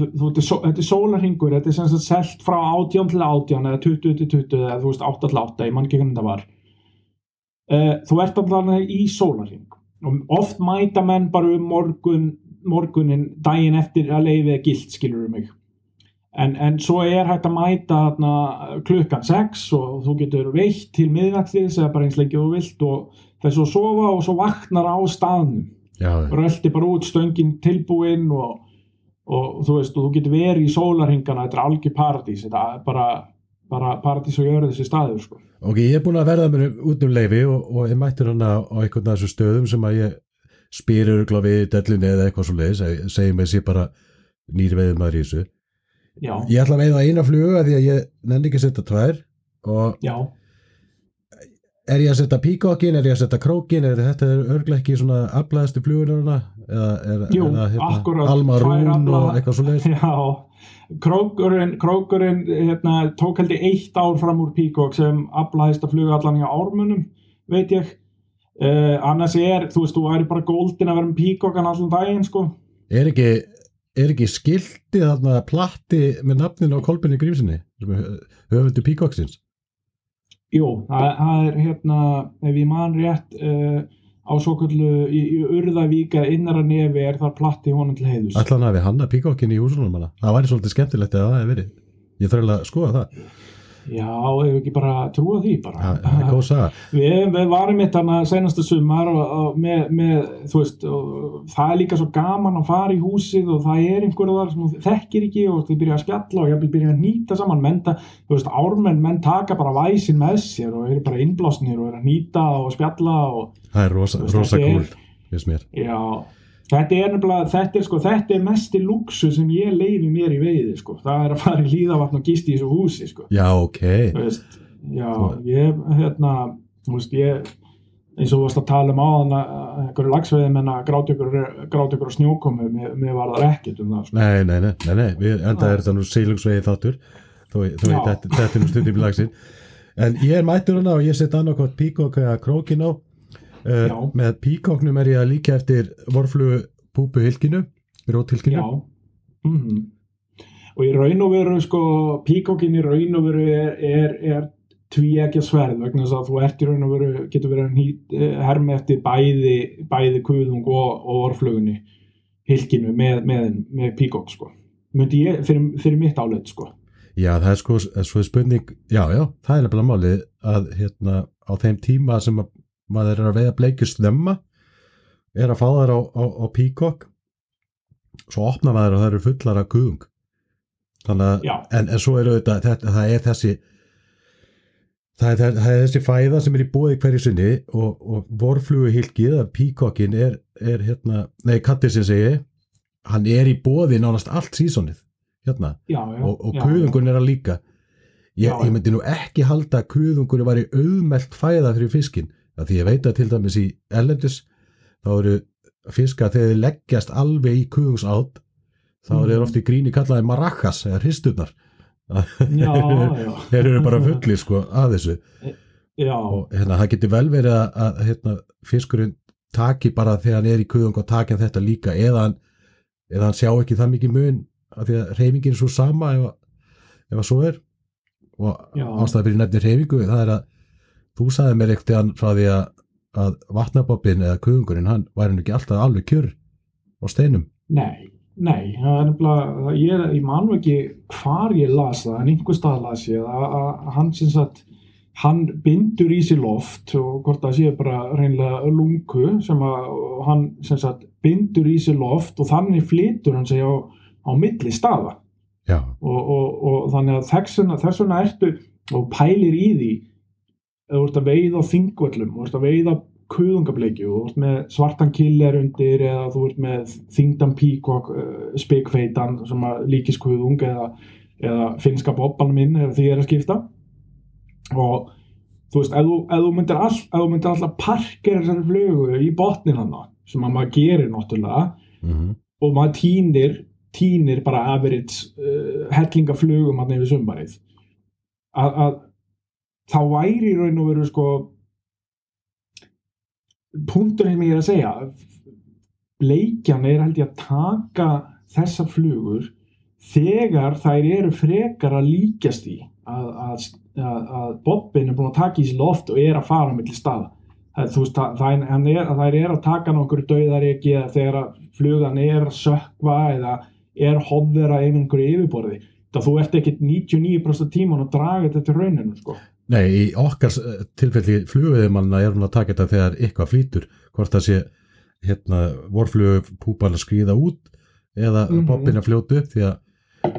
þetta er er sólarhingur, þetta er sem sagt selt frá 18 til 18 eða 20 til 20 eða þú veist 8 til 8, ég man ekki hvernig þetta var. Uh, þú ert allavega í sólarhing og oft mæta menn bara um morgun morgunin daginn eftir að leiði er gilt skilur um mig. En, en svo er hægt að mæta þarna, klukkan 6 og þú getur veitt til miðvættis eða bara eins lengi og vilt og þess að sofa og svo vaknar á staðnum já, rölti bara út stöngin tilbúin og, og þú veist og þú getur verið í sólarhingana þetta er algjör paradís þetta er bara, bara paradís og gjör þessi staður sko. ok, ég er búin að verða mér út um leifi og, og ég mættur hana á einhvern af þessu stöðum sem að ég spyr örgla við dellunni eða eitthvað svo leiðis, segi mig sér bara nýri veiðum að rísu já, ég ætla að veiða eina flugu að því að ég nenni ekki að setja tvær og já, er ég að setja píkokkin, er ég að setja krókin er þetta örgla ekki svona aflæðastu flugunarna eða er, það akkúrat, Alma Rún og eitthvað svo leiðis *laughs* já. Krókurinn, krókurinn hérna, tók held ég eitt ár fram úr Píkok sem að fluga allan í ármunum veit ég. Uh, annars er, þú veist, þú væri bara góldin að vera með Píkokan allan daginn sko. Er ekki, er ekki skilti þarna platti með nafninu á kolbinni grímsinni sem er höfundu píkoksins jú, það, það er hérna, ef ég man rétt uh, á svo kallu í, í Urðavíka innara nefi er það platti honum til heiðus Ætla hann að við hanna píkókin í húsunum hana. Það væri svolítið skemmtilegt eða það hefur verið. Ég þarf alveg að skoða það. Já, ef ekki bara trúa því bara Það er góð saga. Við, varum mitt hana senasta sumar og, og með, með, þú veist, það er líka svo gaman að fara í húsið og það er einhverju þar sem þú þekkir ekki og þið byrja að spjalla og ég byrja að nýta saman, menn, ta- þú veist, ármenn, menn taka bara væsin með sér og eru bara innblásnir og eru að nýta og spjalla og, Það er rosa, Þú veist, rosa er- cool, finnst mér. já, þetta er nefnilega, þetta er sko, þetta er mesti luxu sem ég leifi mér í veiði, sko, það er að fara í hlýðavatn og gisti í þessu húsi, sko Já, ok. þú veist, já, ég, hérna, þú veist, ég, eins og þú varst að tala um áðan að að einhverju lagsveiði menna gráti ykkur, gráti ykkur á snjókomu, mér, mér var það ekkert um það, sko. Nei, nei, nei, nei, nei. Við, enda er þetta nú sílungsvegi þáttur. Þú, veit, þetta, þetta er nú stundum í lagsin. En ég er mættur hana og ég set annarkot píkók eða krókin á. Uh, með píkóknum er ég að líka eftir vorflugu púpu hilkinu, gróthilkinu. Já. Mm Og í raun og veru, sko, píkókin í raun og veru er, er, er tvíækja sverð vegna þess að þú ert í raun og veru, getur verið að nýt, hermi eftir bæði, bæði kuðung og, og orflugunni, hilkinu með, með, með píkók, sko. Ég, fyrir, fyrir mitt álet, sko. Já, það er sko er spurning, já, já, það er nefnilega málið að hérna á þeim tíma sem að maður er að veiða bleikjur snemma er að fá þær á, á, á píkokk svo opna maður og það eru fullar af kuðung þannig að, en, en svo er auðvitað þetta, það er þessi það er, það er þessi fæða sem er í bóði hverju sinni og, og vorflugu hilkið að píkokkin er, er hérna, nei, kattir sem segi hann er í bóði nánast allt sísonið hérna. Já, já. og, og kuðungun er að líka. Ég, ég myndi nú ekki halda að kuðungun var í auðmelt fæða fyrir fiskin af því ég veit að til dæmis í ellendis þá eru fiskar þegar þeir leggjast alveg í kuðungsátt þá eru þeir Mhm. oft í gríni kallaði maracas eða *laughs* já. þeir eru bara fulli sko að þessu Já, og hérna, það getur vel verið að, að hérna, fiskurinn taki bara þegar hann er í kuðung og taki hann þetta líka eða hann, eða hann sjá ekki það mikið mun af því að reyfingin er svo sama ef, að- ef að svo er og Já. ástæða fyrir nefnir reyfingu það er að þú sagði mér ekkert frá því að, að vatnabobbin eða kuðungurinn hann væri nú ekki alltaf alveg kjör á steinum. Nei, nei, það er nefnilega, ég, ég man nú ekki hvar ég las það, en einhver stað las ég að, að hann sem sagt, hann bindur í sér loft og hvort það sé bara reynilega lungu sem að hann sem sagt bindur í sér loft og þannig flytur hann sig á, á milli staða. Og, og, og þannig að þess vegna ertu og pælir í því þú ert að veiða á þingvöllum ert að veiða kuðungableikju þú ert með svartan killer undir eða þú ert með þingdan píkok uh, spikfeitan sem að líkis kuðung eða, eða finska bobban minn ef því er að skipta. Og þú veist, ef þú, þú myndir all, alltaf parkera þessari flugu í botnin hann sem að maður gerir náttúrulega mm og maður týnir týnir bara average uh, hellingaflugum hann yfir sumbarið að, að þá væri í raun og veru sko punkturinn sem ég er að segja bleikjan er held ég að taka þessar flugur þegar þær eru frekar að líkjast í að, að, að, að Bobbin er búin að taka í sér loft og er að fara milli staða það, veist, það, það, er, þær er að taka nokkur döðariki eða þegar að flugan er að sökva eða er hodvera yfir einhverju yfirborði það þú ert ekkert 99% tíman að draga þetta til rauninu sko. Nei, í okkar eh, tilfelli flugveðimanna er hún að taka þetta þegar eitthvað flýtur, hvort það sé hérna, vorflugupúpan að skrýða út eða mm Mhm. bobbin að fljótu upp því að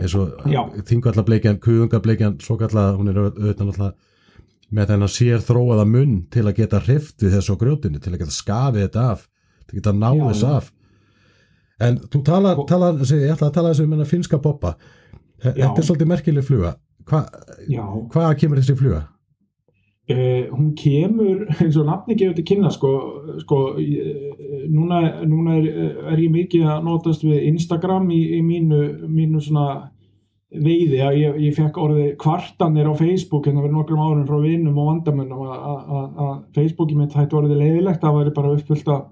eins og Já. þingvallableikjan, kuðungableikjan svo kallað, hún er auðvitað náttúrulega með þennan sér þróaða munn til að geta hrift við þessu grjótinu, til að geta skafið þetta af, til að geta náð Já, þess já. af en þú tala, tala ég ætla að tala þessu um hennar finska Já. þetta er svolítið merkileg fluga Hva, hvað kemur þessi fluga? Uh, hún kemur *laughs* eins og nafni gefur til kynna sko, sko uh, núna, núna er, er ég mikið að notast við Instagram í, í mínu, mínu svona veiði. Að ég, ég fekk orðið kvartanir á Facebook en það verið nokkrum árum frá vinnum og vandamönnum að- Facebooki mitt hætti orðið leiðilegt. Það væri bara uppfyllt af,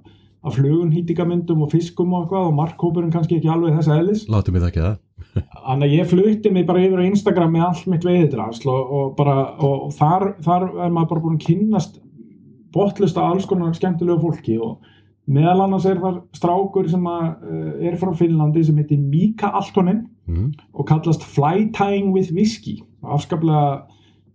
af flugun hýtingamyndum og fiskum og og markhópurinn kannski ekki alveg þess eðlis. Látum við það ekki það Þannig að ég flutti mig bara yfir á Instagram með allt mitt veiðdrasl og, og, bara, og, þar, þar er maður bara búin að kynnast botlusta alls konar skemmtilegu fólki og meðal annars er þar strákur sem að, uh, er frá Finnlandi sem heitir Mika Altonen mm. og kallast Fly Tying with Whiskey. Afskaplega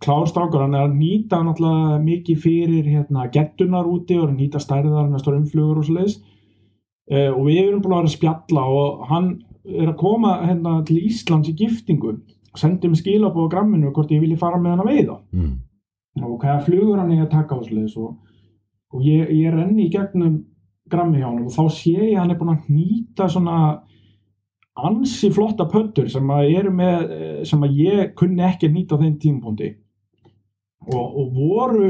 klárstrákur hann er að nýta náttúrulega mikið fyrir hérna, gettunar úti og nýta stærðar með strömmflugur og svo leiðis uh, og við erum búin að vera að spjalla og hann er að koma hérna, til Íslands í giftingu. Sendi mig skilabóð á gramminu hvort ég vilji fara með hann að veiða Mm. og hvaða flugur hann er að taka á svo leiðis og, og ég, ég renni í gegnum grammi hjá hann og þá sé ég að hann er búin að nýta svona ansi flotta pöttur sem að eru með eh, sem að ég kunni ekki að nýta á þeim tímpúndi og, og voru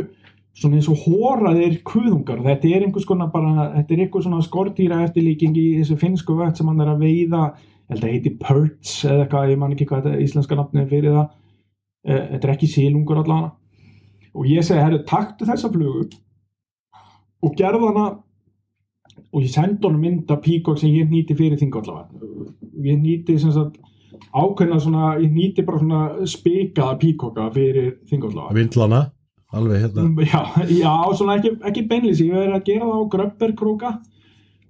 svona eins og hóraðir kuðungar. Þetta er einhvers konar bara þetta er einhvers svona skordýra eftirlíking í þessu finnsku vett sem hann er að veiða. Held að heiti Perch eða eitthvað ég man ekki hvað þetta íslenska nafni fyrir það. Eh, þetta er ekki sílungur allavega. Og ég segi, herru, taktu þessa flugu og gerð hana og ég sendi honum mynd af píkok sem ég nýti fyrir þingu allavega. Ég nýti sem sagt ákveðna svona, ég nýti bara svona spikaða píkoka fyrir þingu allavega. Vindlana, alveg hérna. Já, já, svona ekki, ekki beinlis ég verið að gera það á gröpperkróka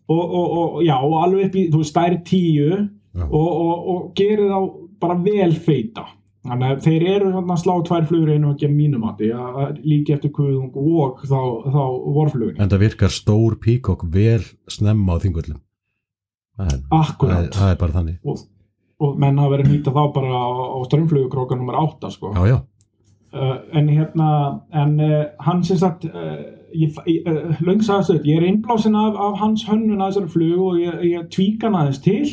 og, og, og já, alveg upp í þú veist, stærri tíu Já. og, og, gerið þá bara vel feita. Þannig að þeir eru svona slá tvær flugur einu ekki að mínum að því líki eftir kuðung og þá, þá vorflugunni En það virkar stór píkokk vel snemma á þingvöllum. Það er, það er, það er bara þannig. Og, menn hafa verið nýta þá bara á, á strömmflugukróka nummer 8 sko. Já, já, en hérna en uh, hann sem sagt ég, uh, löngsagast ég er innblásin af, af hans hönnun að þessari flug og ég, ég tvíka hann aðeins til.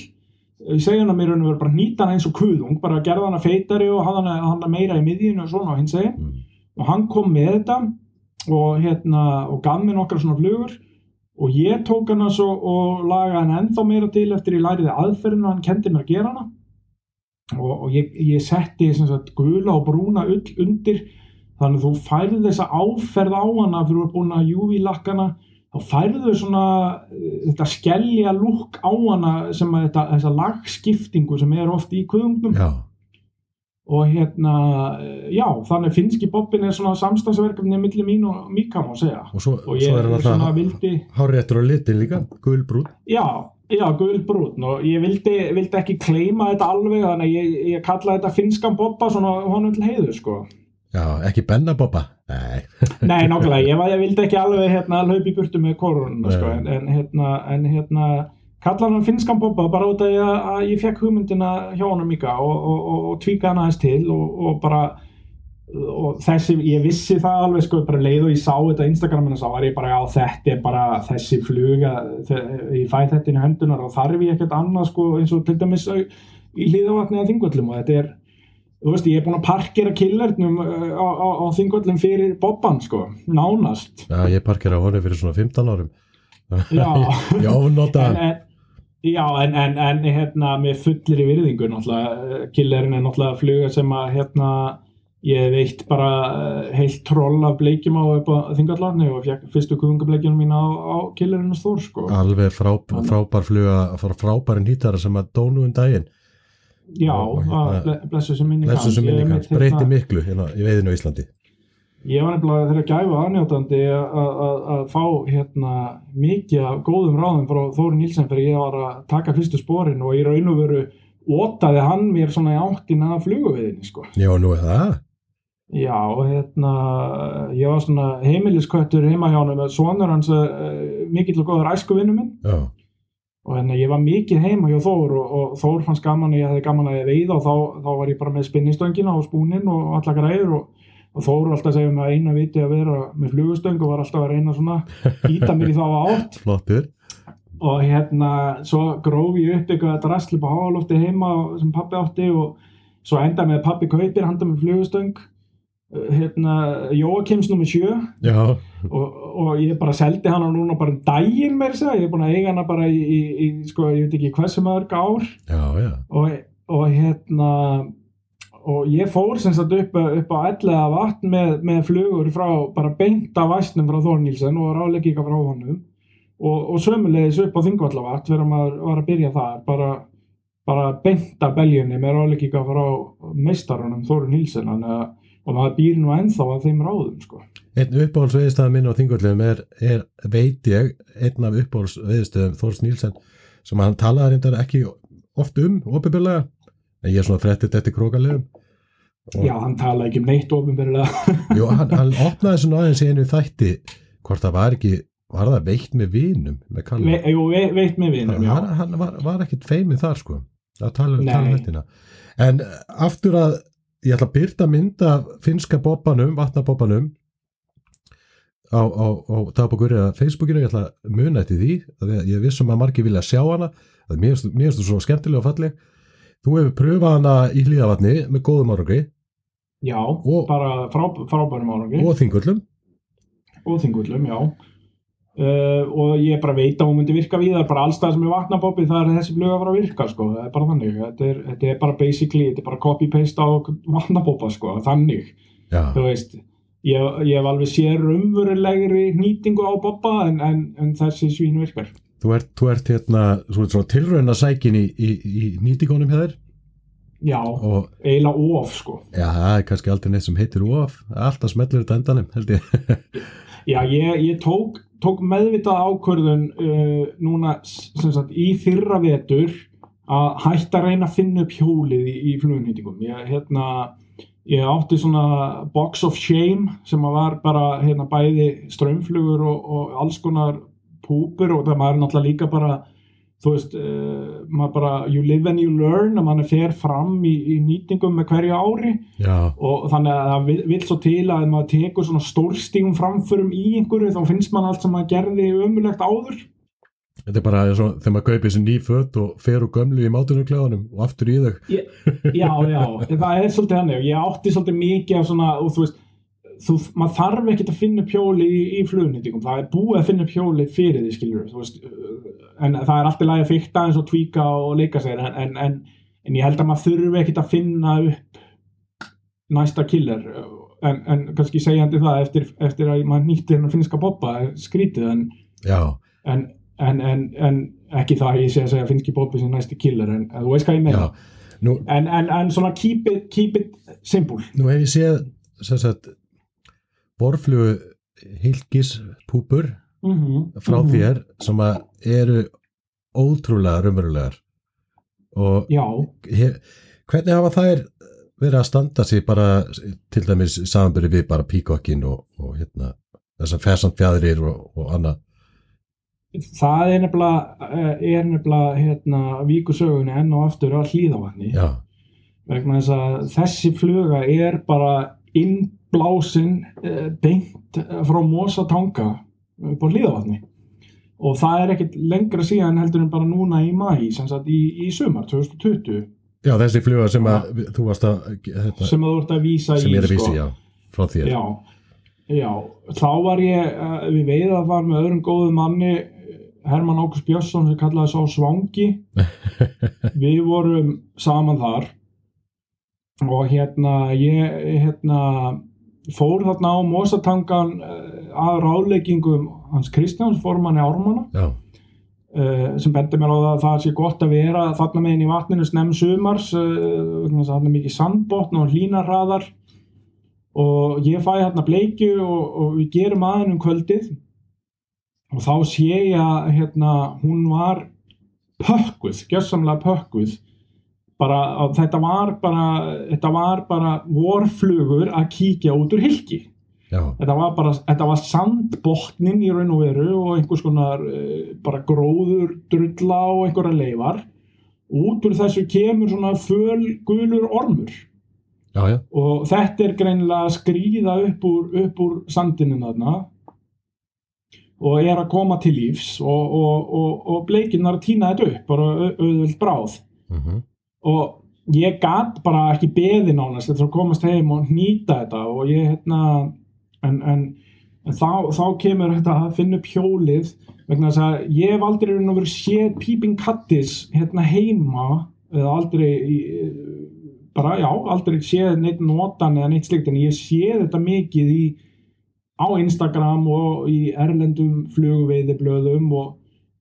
Ég segja hann að mér og veru bara nýta hann eins og kuðung bara gerða hann að feitari og hafa hann, hann meira í miðjunu og svona og hins eginn mm. og hann kom með þetta og hérna og gaf mér nokkra svona flugur. Og ég tók hana svo og lagaði hann ennþá meira til eftir ég læriði aðferðinu og hann kendi mér að gera hana og, og ég, ég setti sagt gula og brúna ull undir þannig að þú færði þessa áferð á hana fyrir að vera búin að júvi lakkana þá færðu svona eh, þetta skellja lúk á hana sem að þetta, þessa lagskiptingu sem er oft í kuðungum já. Og hérna, eh, já, þannig finnski bobbin er svona samstagsverkefni millir mín og Mika má segja. Og svo, og ég er svona vildi, hárréttur á litin líka, gulbrún. Já, já, gulbrún og ég vildi, vildi ekki kleima þetta alveg þannig að ég, ég kalla þetta finskan bobba svona honum til heiðu sko. Já, ekki bennabobba Nei, *laughs* Nei, nákvæmlega, ég, ég vildi ekki alveg hérna hlaupa í burtu með korununa sko, en, en hérna, en hérna kalla hann finskan bobba bara út af að, ég fekk hugmyndina hjá honum Mika og, og, og, og tvíka hann aðeins til og bara og þessi, ég vissi það alveg sko, bara leið og ég sá þetta á Instagramina sá var ég bara, já þetta er bara þessi fluga, ég fæ þetta inn í hendunar og þarf ég ekkert annað sko eins og til dæmis í hlýðavatni að þingvöllum og þetta er þú veist, ég er búin að parkera killernum á, á, á þingvöllum fyrir Bobban sko, nánast. Já, ég parkera á honum fyrir svona 15 árum. Já, *laughs* Já, nota en, en, já en, en, en hérna með fullir í virðingu náttúrulega, killerinn er náttúrulega fluga sem að hérna ég veitt bara eh, heilt troll af bleikjum á þingallarni og fyrstu kuðungableikjunum mín á, á killerinn og stór sko. Alveg frá, frábær fluga frá frábærin hítara sem að dónu um daginn. Já, að hérna- ble- blessu sem minni breyti miklu hérna, í veiðinu á Íslandi. Ég var nefnilega þeirra gæfa aðnjótandi að- að að fá hérna mikið góðum ráðum frá Þóri Nílsen þegar ég var að taka fyrstu sporin og í raun og veru ótaði hann mér svona í áttina að fluguviðinni sko. Já, nú er það Já, hérna ég var svona heimilisköttur heima hjá hann með sonur hans uh, mikill og góður æskuvinnu minn. Já, og hérna ég var mikið heima hjá Þór og, og Þór fannst gaman að ég hefði gaman að ég veiða og þá, þá var ég bara með spinnistöngina og spúnin og alla græður og, og Þór var alltaf að segja mig að eina viti að vera með flugustöng og var alltaf að reyna svona *laughs* íta mér í þá átt. Flottur. Og hérna svo gróf ég upp eitthvað drasli på háalofti heima sem pappi átti og svo enda með pappi kaupir handa með flugustöng. eh, hérna Jóakims nummer 7 Já, og, og ég bara seldi hana núna bara um daginn með þess að ég er búin að eiga hana bara í, í, í sko, ég veit ekki hversu mörg ár. Já, já. Og, og hérna og ég fór sem sagt upp, upp á ellega vatn með, með flugur frá bara beint af væstnum frá Þórnilsen og ráleggíka frá honum. Og, og sömulegis upp á Þingvallavatn þegar maður var að byrja þar bara bara beinta beljunni með ráleikíka frá meistarunum Þóru Nílsen þannig að og maður býr nú ennþá að þeim ráðum sko. Einn uppáhaldsveðistæða minn á þingvöldum er, er, veit ég, einn af uppáhaldsveðistöðum Þórs Nílsen sem hann talaði reyndar ekki oft um, opiðbjörlega, en ég er svona þrettið eftir krókalegum. Já, hann talaði ekki um neitt ofinberilega. *laughs* Jú, hann, hann opnaði svona aðeins einu þætti hvort það var ekki, var það veitt með vinum með Kalle? Ve, jú, ve, veit með vinum, já. Hann, hann var, var ekkit feimið þar sko, að tala um þetta. En aftur að ég ætla að byrta mynd af finska bobbanum, vatnabobbanum á, á, á dagbókur eða Facebookinu, ég ætla að muna eftir því ég er vissum að margir vilja sjá hana það er finnst þú svo skemmtilega og falleg. Þú hefur pröfað hana í hlýðavatni með góðum árangri. Já, Og- bara frá, frábærum árangi og þingullum og þingullum, já. Uh, og ég bara veit að hún myndi virka við það, bara allstað sem er vatnabobbi það er þessi flug að fara að virka, sko, það er bara þannig. Þetta er, þetta er bara basically, þetta er bara copy-paste á vatnabobba, sko, þannig. Já, þú veist ég, ég hef alveg sér umverulegri nýtingu á bobba en, en, en þessi svín virkar. Þú ert, þú ert hérna þú ert svona tilrauna sækin í, í, í nýtingunum hjá þér? Já, og eiginlega of, sko. Já, það er kannski aldrei neitt sem heitir of. Alltaf smellur þetta endanum, held ég Já, ég, ég tók, tók meðvitað ákvörðun uh, núna sagt, í fyrra vetur að hætta að reyna að finna upp hjólið í, í flugnýtingum. Ég, hérna, ég átti svona box of shame sem var bara hérna, bæði strömmflugur og, og alls konar púpur og það er náttúrulega líka bara þú veist, uh, maður bara you live and you learn og mann fer fram í, í nýtingum með hverju ári. Já, og þannig að það vil- vill svo til að maður tekur svona stórstígum framförum í einhverju þá finnst mann allt sem maður gerði ömulegt áður. Þetta er bara og þegar maður kaupir sér ný föt og fer úr gömlu í mátunarklæðunum og aftur í þau. Já, já, það er svolítið hann ég átti svolítið mikið af svona og þú veist, þú, maður þarf ekkert að finna upp hjóli í, í flugnýtingum, það er búið að finna upp hjóli fyrir því skiljur þú veist, uh, en það er alltaf lægi að fykta eins og tvíka og leika sér en, en, en, en ég held að maður þurfi ekkert að finna upp næsta killer. En, kannski segjandi það eftir, eftir að maður nýtti hennar finnska er skrítið en, en, en, en, en ekki það að ég sé að segja finnski bobbi sem næsti killer en, þú veist hvað ég meina. Nú, en, en, en svona keep it, keep it simple. Nú hef ég séð sagt borflugu hilkis púpur mm -hmm. frá þér sem eru ótrúlega raunverulegar. Og hef, hvernig hafa þær verið að standa sig bara til dæmis samanbyrði við bara píkokkin og, og hérna þessar fersandfjæðrir og, og annað? Það er nefnilega eh, er nefnilega hérna, víkusögunni enn og aftur á hlýðavatni já, vegna þess að þessi fluga er bara innblásin eh, beint frá Mosatanga upp á hlýðavatni og það er ekkert lengra síðan heldur en bara núna í mæ sem sagt í, í sumar 2020 já þessi fluga sem að þú varst að hérna, sem að þú ert að vísa í að sko. vísi, já, frá þér. Já, já, þá var ég við veiða var með öðrum góðum manni Herman Ákus Björnsson sem kallaði sá Svangi. *laughs* Við vorum saman þar. Og hérna ég hérna fór þarna á Mosatangan uh, að ráðleggingum hans Kristjáns formanni Ármanna. Já, uh, sem bendi mér á það að það sé gott að vera þarna meginn í vatninu snem sumars að þarna mikið sandbotn og hlínarraðar og ég fæ hérna bleikju og, og við gerum aðeins um kvöldið. Og þá sé ég að hérna, hún var pökkuð, gjössamlega pökkuð bara þetta var bara þetta var bara vorflugur að kíkja út úr hilki þetta var bara, þetta var sandbotnin í raun og veru og einhvers konar uh, bara gróður drulla og einhverja leifar. Út úr þessu kemur svona fölgulur ormur. Já, já, og þetta er greinilega að skríða upp úr, upp úr sandinu þarna og er að koma til lífs og, og, og, og bleikinn var að týna þetta upp bara au- auðvöld bráð. Mhm, og ég gat bara ekki beði nánast til að komast heim og nýta þetta og ég hérna en, en, en þá, þá kemur þetta að finna upp hjólið vegna þess að ég hef aldrei raun og verið séð Peeping Kattis hérna heima eða aldrei í, bara já, aldrei séð neitt notan eða neitt slikt en ég séð þetta mikið í á Instagram og í erlendum flugveiðiblöðum og,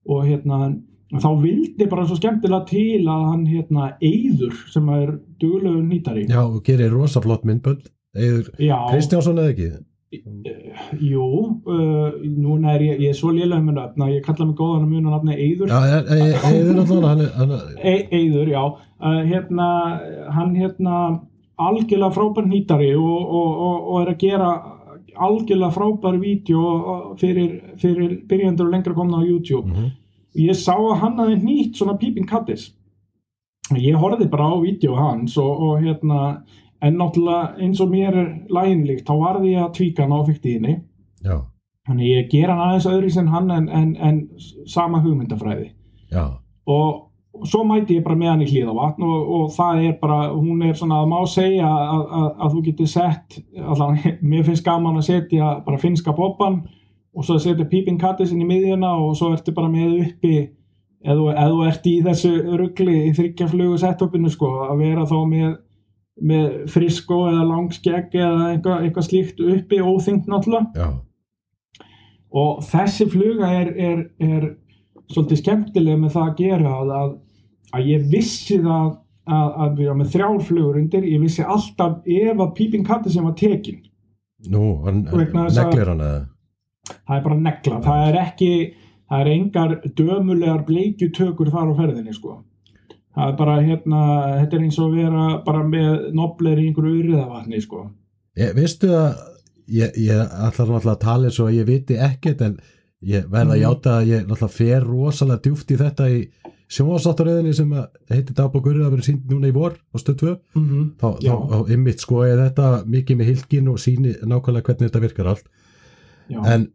og hérna þá vildi bara svo skemmtilega til að hann hérna Eyður sem er duglegur nýtari. Já, og gerir rosa flott myndbönd. Eður Já, Kristjánsson eða ekki? jú uh, núna er ég, ég er svo lélega nöfn að ég kalla mig góðan að muna nafni Eyður Já, e- e- Eður náttúrulega Eyður, já. Uh, hérna, hann hérna algjörlega frábær nýtari og, og, og, og er að gera algjörlega frábær vídeo fyrir, fyrir byrjandur og lengra komna á YouTube. Mhm. Ég sá að hann hafði nýtt svona Peeping Kattis ég horfði bara á vídeo hans og, og hérna en náttúrulega eins og mér er læginlíkt þá varði ég að tvíka hann á fyktiðinni Já, þannig ég ger hann aðeins öðru sem hann en, en, en sama hugmyndafræði. Já, og svo mæti ég bara með hann í hlýðavatn og, og það er bara, hún er svona að má segja að, að, að þú getur sett allan, mér finnst gaman að setja bara finska bobban og svo setja Peeping Kattisinn í miðjuna og svo ertu bara með uppi eða þú- ert í þessu ruggli í þryggjaflugu setupinu sko að vera þá með, með frisko eða langskegg eða eitthvað, eitthvað slíkt uppi óþyngt náttúrulega. Já. Og þessi fluga er, er, er svolítið skemmtileg með það að gera að, að, ég vissi það að, að við erum með þrjár flugur undir. Ég vissi alltaf ef að Peeping Katti sem var tekin Nú, neglir hann eða það er bara negla, það er ekki það er engar dömulegar bleikjutökur þar á ferðinni sko. Það er bara hérna þetta er eins og vera bara með nobler í einhverju uriðavatni sko. Ég, Veistu að ég, ég ætla náttúrulega að tala eins og ég viti ekkert en ég verða að Mhm. játa að ég náttúrulega fer rosalega djúft í þetta í sjónvarsáttaröðinni sem heitir dagbókurinn að vera sínd núna í vor á stöð 2 mm -hmm. þá, þá á ymmit sko ég þetta mikið með hilkin og síni nákvæmlega hvernig þetta virkar allt. Já, en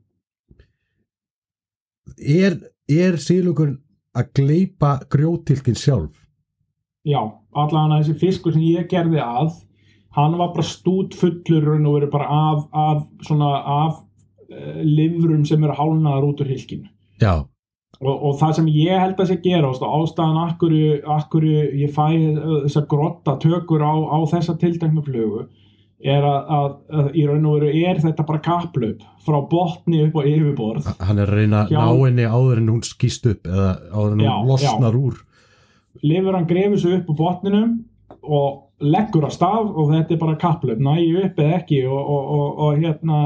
er, er sílugur að gleipa grjótilkin sjálf? Já, allan þessi fiskur sem ég gerði að hann var bara stút fullur og verið bara af, af svona af uh, livrum sem eru hálnaðar út úr hilkinu og, og það sem ég held að sé gerast og ástæðan akkur, akkur ég fæ uh, þessar grotta tökur á, á þessa tilteknu flugu er að, að, að í raun og veru er þetta bara kaplaup frá botni upp á yfirborð. Hann er að reyna að Já. ná henni áður en hún skýst upp eða áður en hún Já, losnar úr. Lifur hann grefur sig upp á botninum og leggur að stað og þetta er bara kaplaup, næju upp eða ekki og, og, og, og hérna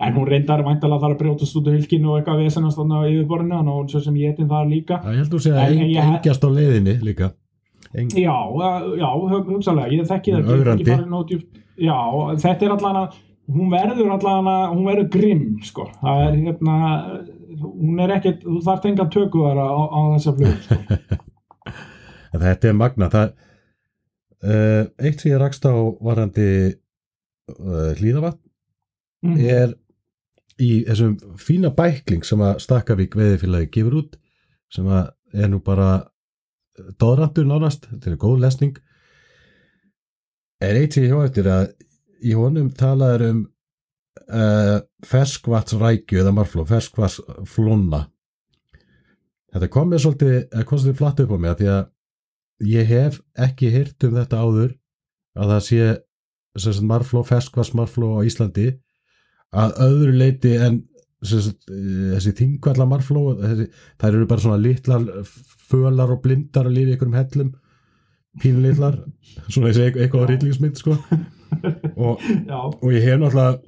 en hún reyndar væntalega þar að brjótast út úr hilkinu og eitthvað vesenast á yfirborðinu og svo sem ég etin það líka. Já, ég held þú sé að engjast á leiðinni líka Eng, Já, já, hug- hugsalega, ég þekki það ekki, ekki djúpt. Já, þetta er allan að, hún verður allan að, hún verður grimm, sko. Það er hérna, hún er ekkert, þú þarft enga tökuðara á, á þessa flug, sko. *laughs* þetta er magna það, uh, eitt sem ég rakst á varandi uh, hlýðavatn Mm. er í þessum fína bækling sem að Stakkavík veðifélagi gefur út sem að er nú bara doðrandur nánast, þetta er góð lesning. Er eitt sem ég hjá eftir að í honum talaður um uh, ferskvatsrækju eða marfló, ferskvatsflonna þetta kom mér svolítið, eða kom svolítið flatt upp á mig af því að ég hef ekki hýrt um þetta áður að það sé marfló, ferskvatsmarfló á Íslandi að öðru leiti en eh, þessi þingvalla marfló þær eru bara svona litlar fölar og blindar að lifa í einhverjum hellum pínlitlar *laughs* svona þessi eitthvað rillingsmynd sko. Og, *laughs* og ég hef náttúrulega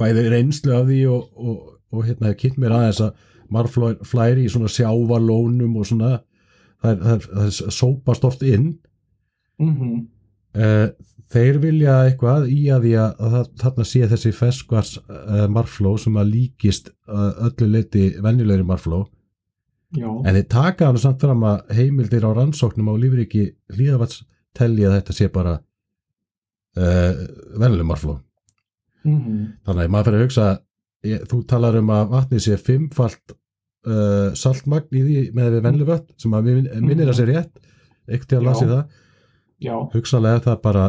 bæði reynslu af því og, og, og hérna hef kynnt mér aðeins að marflæri í svona sjávarlónum og svona það, það, það er sópast oft inn. Mhm, uh, þeir vilja eitthvað í að því að, að þarna sé þessi ferskvars uh, marfló sem að líkist uh, öllu leiti venjulegri marfló já, en þeir taka hann samt fram að heimildir á rannsóknum á lífriki hlýðavats telli að þetta sé bara venjuleg marfló mhm, þannig að maður fyrir að hugsa ég, þú talar um að vatni sé fimmfalt saltmagn í því með við venjuleg vatn sem að min- minnir að sé rétt ekkert til að lasi það hugsalega það bara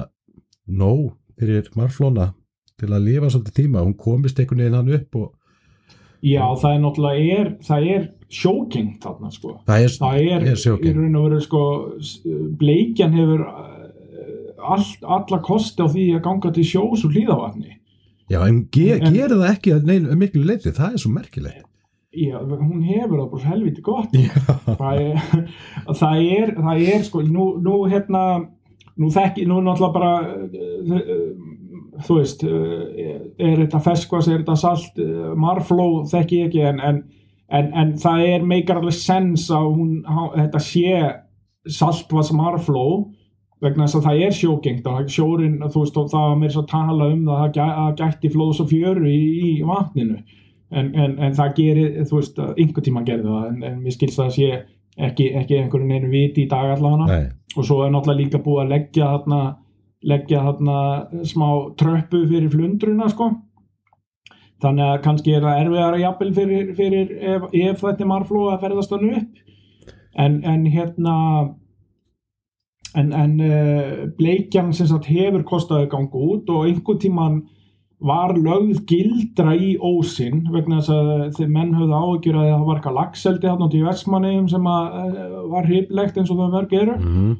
nóg fyrir marflóna til að lifa svolítið tíma, hún komist einhvern veginn hann upp og já, það er náttúrulega, er, það er sjóking þarna, sko. það er, Það er, er í raun og veru, sko, bleikjan hefur all, alla kosti á því að ganga til sjós og hlýðavatni. já, en, ge, En- gerir það ekki neina miklu leiti, það er svo merkilegt. Já, hún hefur það bara helviti gott. *laughs* Það það er, það er sko, nú, nú hérna nú þekki, nú náttúrulega bara uh, uh, þú veist er þetta feskvas, er þetta salt marfló, þekki ég ekki en, en, en, en það er meikar alveg sens að hún, þetta sé saltvas marfló vegna þess að það er sjógengt sjórin, þú veist, og það var mér svo að tala um það að það gæ- að gætti flóðs og fjöru í, í vatninu. En, það gerir, þú veist, einhver tíma gerði það, en mér skilst það að sé ekki, ekki einhverjum einu viti í dag allavega. Og svo er náttúrulega líka búið að leggja þarna, leggja þarna smá tröppu fyrir flundruna sko. Þannig að kannski er það erfiðara jafnvel fyrir, fyrir ef, ef þetta er marflóð að ferðast hann upp. En, en hérna en, en uh, bleikjan sem sagt hefur kostaði ganga út og einhvern tíman var lögð gildra í ósinn vegna þess að þeir menn höfðu áhyggjur að það var eitthvað lagseldi hann átt í Vestmanneum sem að, uh, var hriplegt eins og það mörg eru. Mm,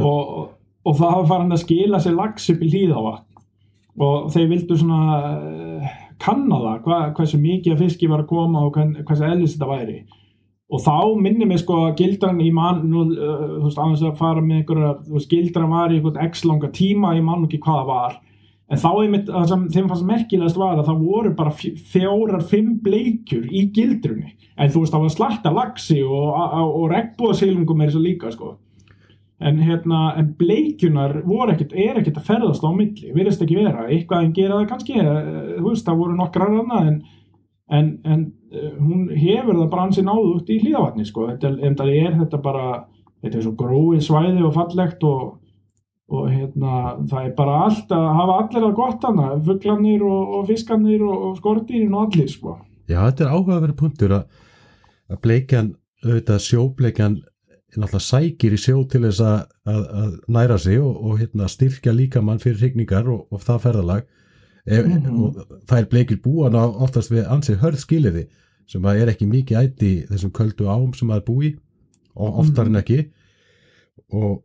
og, og það var farin að skila sér lags upp í hlýðavatn og þeir vildu svona uh, kanna það, hva, hversu mikið af fiski var að koma og hversu eðlis þetta væri. Og þá minnir mig sko að gildran í mann, nú, uh, þú veist, aðeins að fara með einhverja, þú veist, gildran var í einhvern x langa tíma, ég man nú ekki hvað það var en þá einmitt, þeim fannst merkilegast var að það voru bara fj- fjórar, fimm bleikjur í gildrunni. En þú veist, það var slatta lagsi og, og, og regnbúðasilungum er þessu líka sko. En hérna, en bleikjunar ekkert, er ekkert að ferðast á milli virðist ekki vera, eitthvað en gera það kannski eh, þú veist, það voru nokkrar hana en, en, en eh, hún hefur það bara ansi náðu út í hlýðavatni sko, en það er þetta bara þetta er svo gróið svæði og fallegt og, og hérna það er bara allt að hafa allir það gott hana, fuglarnir og, og fiskarnir og, og skortýrin og allir sko. Já, þetta er áhugaverið punktur að, að bleikjan, auðvitað sjóbleikjan náttúrulega sækir í sjó til þess að, að, að næra sig og, og hérna, styrkja líkamann fyrir hrygningar og, og það ferðalag. Ef, Mhm. og það er bleikir búan á oftast við ansið hörð skilirði sem að er ekki mikið ætti þessum köldu ám sem að er búi og oftar en ekki. Og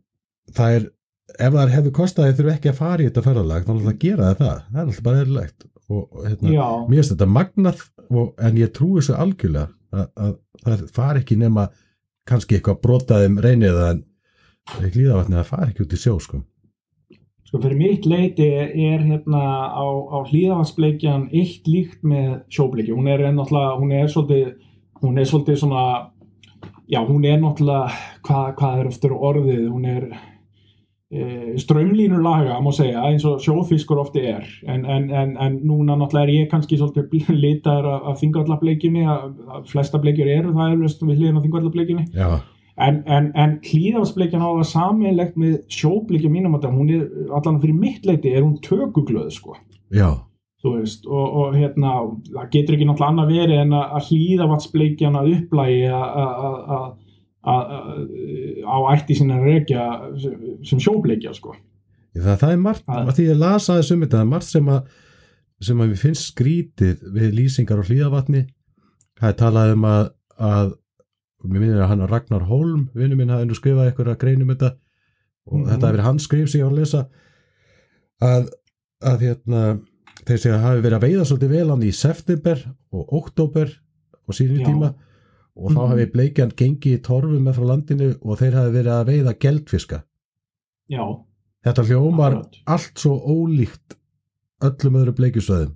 það er ef það hefur kostaði þurfu ekki að fara í þetta ferðalag þá er alltaf að gera það það það er alltaf bara eðlilegt og hérna, mér finnst þetta magnað og, en ég trúi þessu algjörlega að, að það fari ekki nema kannski eitthvað brotaðum reynið en hlýðavatni að fari ekki út í sjó sko. Sko fyrir mitt leiti er hérna á, á hlýðavarsbleikjan eitt líkt með sjóbleiki. Hún er náttúrulega, hún er svolítið, hún er svolítið svona, já hún er náttúrulega, hvað, hvað er eftir orðið, hún er e, strömlínulaga má segja eins og sjófiskur ofti er. En, en, en, en núna náttúrulega er ég kannski svolítið *laughs* litaður af, af þingvallableikjunni, að flesta bleikjur eru það eflust við hliðin á þingvallableikjunni. Já, En, hlýðafsbleikjan á það sammeilegt með sjóbleikja mínum að hún er, allan fyrir mitt leiti, er hún tökuglöð sko, já, veist, og, og hérna, það getur ekki náttúrulega annað verið en að, að hlýðavatsbleikjan að upplægi að- að- að- að- að- á ætti sína reykja sem sjóbleikja sko. það, það er margt að því ég las aðeins um þetta, það er margt sem að sem að við finnst skrítið við lýsingar á hlýðavatni það er talað um að, að mér minnir að hann Ragnar Holm vinnu minn hafði nú skrifað eitthvað að greinum þetta og Mhm. þetta hefur verið hans skrif sem ég var að lesa að, að hérna, þeir segja að hafi verið að veiða svolítið vel hann í september og oktober og síðan Já. tíma og þá Mhm. hafi bleikjan gengið í torfu með frá landinu og þeir hafi verið að veiða geldfiska. Já, þetta hljómar Akkurat. allt svo ólíkt öllum öðru bleikjustöðum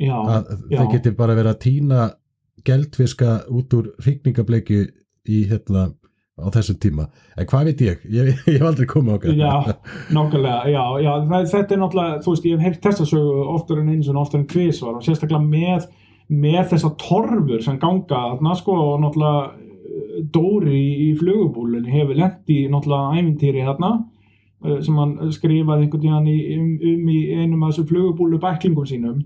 já, að já. þeir geti bara verið að týna geldfiska út úr hryggningableikju í hérna á þessum tíma, en hvað veit ég? Ég, *laughs* hef aldrei komið okkar. Já, *laughs* nákvæmlega, já, já þetta er náttúrulega, þú veist, ég hef heyrt þessa sögu oftar en eins og oftar en tvisvar og sérstaklega með, með þessa torfur sem ganga þarna sko og náttúrulega eh, Dóri í, flugubúlunni hefur lent í náttúrulega æmintýri þarna eh, sem hann skrifaði einhvern tíðan í, um, um í einum af þessu flugubúlu bæklingum sínum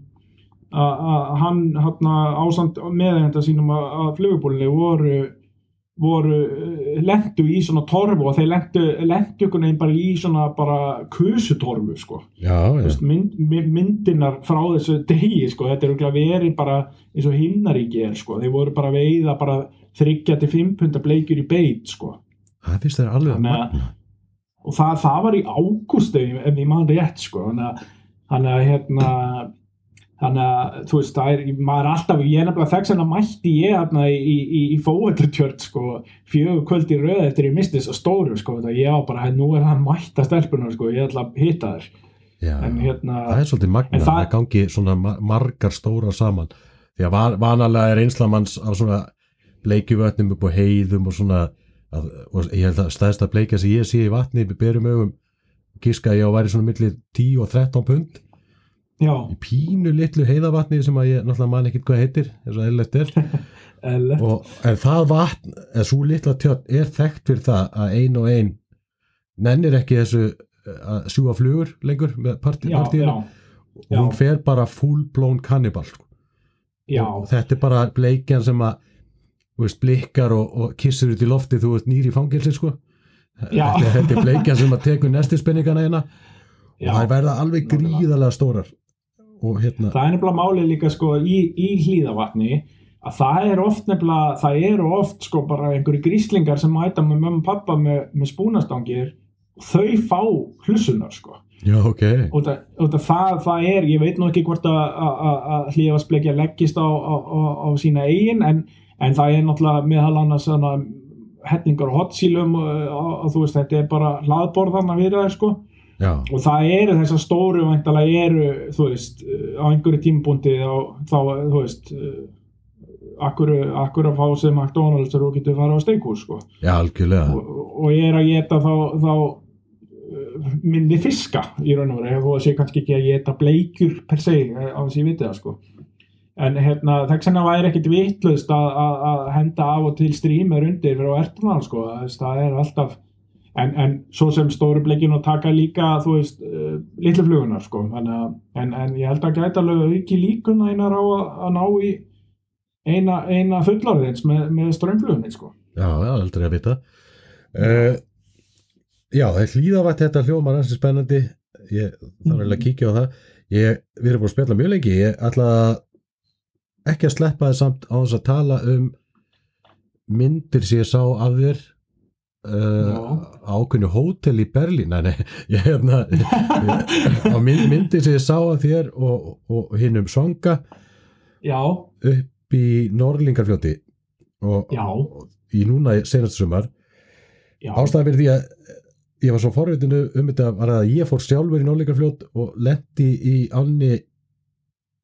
að hann hérna ásand meðeigenda sínum að flugubúlunni voru voru eh, lentu í svona torfu og þeir einhvern veginn bara í svona bara kusutorfu sko. Já, já, veist, mynd, mynd, myndinar frá þessu degi sko, þetta er örugglega verið bara eins og himnaríki er sko, þeir voru bara veiða bara þryggja til fimm punda bleikjur í beit sko. Það finnst þeir alveg að- magna og það, það var í ágúst ef, ég- man rétt sko. Þannig að hérna þannig að þú veist, það er, maður er alltaf ég er nefnilega þess að mætti ég hérna í, í, í fóðallartjörn sko fjögur kvöld í röð eftir ég misti þess að stóru sko, það ég á bara, nú er hann mætta stelpunar sko, ég ætla að hitta þér Já, en hérna, það er svolítið magna það, það- gangi svona ma- margar stóra saman. Því að van, vanalega er einslamanns á svona bleikjuvötnum upp á heiðum og svona að, og ég held að stæðsta bleikja sem ég sé í vatni berum augum gíska ég á að væri svona milli 10 og 13 pund já, í pínu litlu heiðavatni sem að ég náttúrulega man ekkit hvað heitir eins og eðlilegt er. *laughs* Og, en það vatn, eða svo litla tjötn er þekkt fyrir það að ein og ein nennir ekki þessu eh, að sjúa flugur lengur með partí, já, partíinu. já, og hún fer bara full blown kannibal sko. já, og þetta er bara bleikjan sem að veist, blikkar og, og kissur út í lofti þú veist nýri fangilsi sko. Þetta, er bleikjan sem að tekur nestispeningana hérna. Já. og það verða alveg gríðarlega stórar og hérna það er nefnilega málið líka sko í, í hlýðavatni að það er oft nefnilega, það eru oft sko bara einhverju gríslingar sem mæta með mömmu og pappa með, með spúnastangir og þau fá hlussunar sko. Já ok, og það, og það, það, er, ég veit nú ekki hvort að, að, að- að hlýðavarsbleikja leggist á, á, á, á sína eigin en, en það er náttúrulega meðal annars svona hellingar og hotsílum og, og, þú veist þetta er bara hlaðborðana við það sko já, og það eru þessar stóru væntalega eru, þú veist, uh, á einhverju tímpundi þá, þá þú veist akkur, akkur að fá sem McDonalds og þú getur fara á steikhús sko. já og, og ég er að geta þá, þá minni fiska í raun og þó að sé kannski ekki að geta bleikjur per se, eh, á þess að ég viti það sko. en hérna, þess vegna væri ekkit vitlaust að, henda af og til strímur undir fyrir á ertunar sko. Það er alltaf en, en svo sem stóru bleikin og taka líka þú veist, uh, litlu flugunar sko. Að, en, en ég held að gæta alveg auki líkuna einar á að, að ná í eina, eina fullorðins með, með strömmflugunni sko. já, já, aldrei að vita. Uh, já, það er hlýðavætt þetta hljómar hansi spennandi. Ég þarf vel að kíkja á það. Ég, við erum búin að spjalla mjög lengi. Ég ætla ekki að sleppa þið samt á þess að tala um myndir sem ég sá af þér uh, Já. á ákveðnu hótel í Berlín. Nei, ég hefna á mynd, myndir sem ég sá af þér og, og hinn um Songa Já, upp í Norlingarfljóti og, og í núna senast sumar. Ástæðan fyrir því að ég var svo forvitinu um þetta var að ég fór sjálfur í Norlingarfljót og lendi í ánni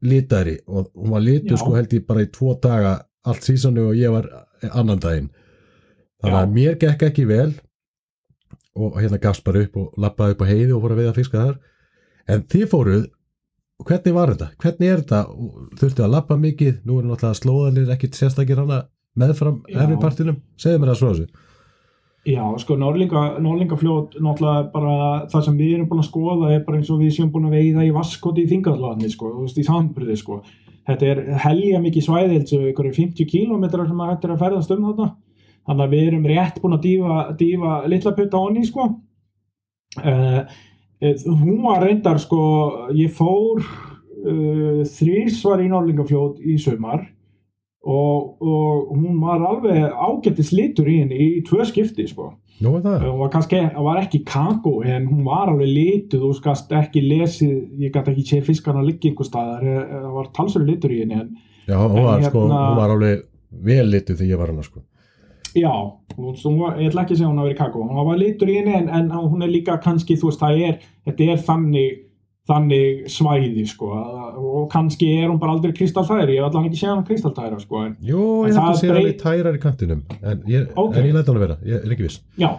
litari og hún var litur Já. sko held ég bara í tvo daga allt sísonu og ég var annan daginn þannig að Já. mér gekk ekki vel og hérna gafst bara upp og lappaði upp á heiði og fór að veiða fiska þar en þið fóruð hvernig var þetta? Hvernig er þetta? Þurftu að lappa mikið? Nú er náttúrulega slóðanir ekkit sérstakir hana meðfram Já. efri partinum segðu mér það svo þessu já, sko Norlinga, Norlingafljót náttúrulega bara það sem við erum búin að skoða er bara eins og við séum búin að veiða í vaskoti í þingarlaðni, sko, þú veist, í sambröði, sko. Þetta er helja mikið svæði, eins og ykkur 50 kílómetrar sem að þetta er að ferðast um þarna. Þannig að við erum rétt búin að dýfa, dýfa litla putta onni, sko. Uh, hún var reyndar, sko, ég fór uh, þrísvar í Norlingafljót í sumar og, og hún var alveg ágættis litur í henni í tvö skipti sko. Það? hún var kannski, var ekki kakó en hún var alveg lituð og skast ekki lesið, ég gæti ekki sé fiskana liggi einhver staðar, eh, það var talsverður litur í henni en Já, hún En var, sko, hérna- hún var alveg vel litu þegar ég var hana sko. Já, var, ég ætla ekki að segja hún hafi verið kakó, hún var litur í henni en, en hún er líka kannski, þú veist, það er þetta er þannig þannig svæði sko og kannski er hún bara aldrei kristaltæri, ég hef allan ekki séð hann kristaltæra sko en Jú, ég það að segja breyt- alveg tærar í kantinum en ég, Ok. en ég læt hann að vera, ég er ekki viss. Já,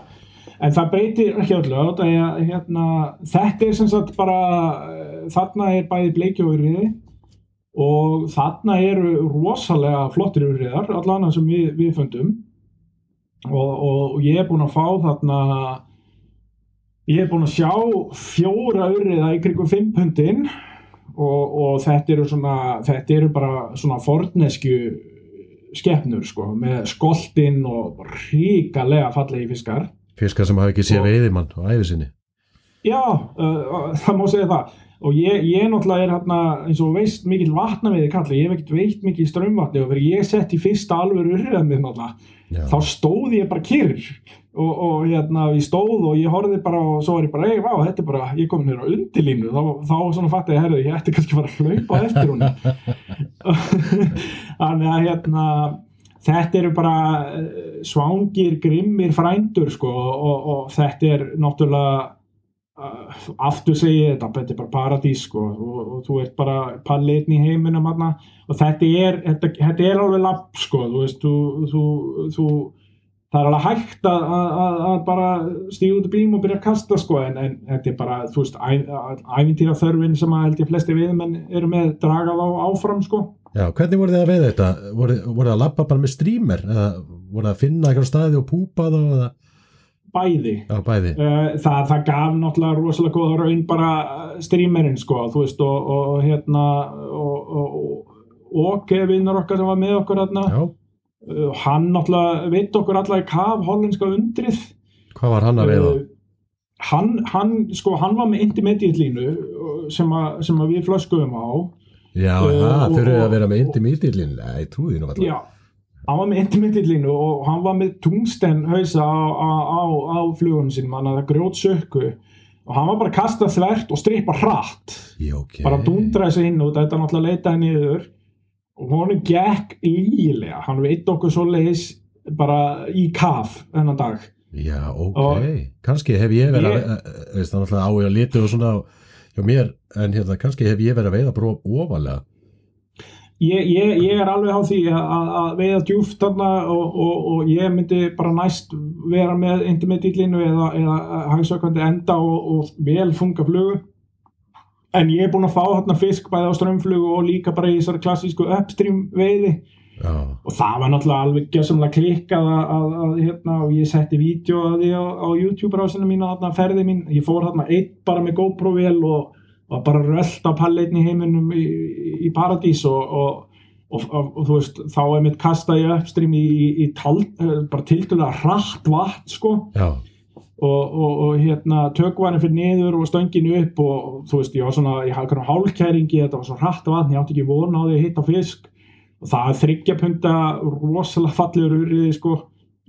en það breytir ekki öllu hérna, þetta er sem sagt bara þarna er bæði bleikjóurriði og þarna eru rosalega flottir urriðar, allan sem við, við fundum og, og ég er búinn að fá þarna ég er búinn að sjá fjóra urriða í krigum fimm pundin og, og þetta eru svona þetta eru bara svona forneskju skepnur sko með skoltinn og ríkalega fallegi fiskar. Fiskar sem hafa ekki séð veiðimann á æfi sinni. Já, uh, það má segja það og ég, ég náttúrulega er hérna eins og veist mikill vatna við þið kalli. Ég hef ekkert veitt mikið í strömmvatni og fyrir ég sett í fyrsta alveg urriðan minn náttúrulega þá stóð ég bara kyrr. Og, og hérna ég stóð og ég horfði bara og svo var ég bara, ei, vá, þetta er bara ég kom hér á undirlínu, þá, þá svona fatt ég herði, ég ætti kannski bara að hlaupa eftir hún *laughs* þannig að hérna þetta eru bara eh, svangir, grimmir frændur sko og, og þetta er náttúrulega aftur segi ég þetta, þetta er bara paradís sko og, og þú ert bara palliðin í heiminum hana, og þetta er, þetta, þetta er alveg lapp sko, þú veist, þú, þú, þú það er alveg hægt að, að, að, bara stíða út í bílum og byrja að kasta sko en, en þetta er bara, þú veist, ævintýra þörfin sem að held ég flesti viðmenn eru með dragað á áfram sko Já, hvernig voru þið að veiða þetta? Voru, voru þið að labba bara með streamer? Eða voru þið að finna eitthvað staði og púpa þá? Bæði Já, bæði. Uh, það, það gaf náttúrulega rosalega góða raun bara streamerinn sko, þú veist, og, og hérna og, vinnur okkar sem var með okkur hérna, hann náttúrulega veit okkur alla í kaf hollenska undrið hvað var hann að veiða? Hann, hann, sko, hann var með intermediate línu sem, að, sem við flöskuðum á Já, það, þurfið að vera með intermediate-lín. Nei, trúið nú alltaf. Já, hann var með intermediate línu og hann var með tungsten hausa á, á, á, á flugunum sínum, hann að grjót sökku og hann var bara að kasta þvert og strippa hratt Já, ok. bara dundraði sig inn og þetta náttúrulega leitaði niður og honum gekk lígilega, hann veit okkur svo leiðis bara í kaf þennan dag Já, ok. Og- Kannski hef ég verið Ég- að, eh, veist það náttúrulega á ég að litu og svona hjá mér, en hérna, kannski hef ég verið að veiða bara ofalega. Ég, ég, ég er alveg á því að, að- að veiða djúft þarna og, og, og ég myndi bara næst vera með intermediate-línu eða, eða hagsökvandi enda og, og vel funga flugu. En ég er búinn að fá þarna fisk bæði á strömmflugu og líka bara í þessari klassísku upstream veiði. Já, og það var náttúrulega alveg gjössamlega klikkað að, að, að hérna, og ég setti vídeo að því á, á YouTube rásinu mín þarna ferði mín, ég fór þarna einn bara með GoPro vel og, og bara rölt á palleitn í heiminum í, í, Paradís og, og, og, og, þú veist, þá er mitt kastaði uppstrím í, í, í tal, eh, bara tildulega hratt vatn sko. Og, hérna tökvarinn fyrir niður og stönginu upp og þú veist, ég var svona, ég hafði hvernig hálkæringi þetta var svo hratt vatn, ég átti ekki von á því að hitta fisk. Og það þryggja punta rosalega fallegur urriði sko.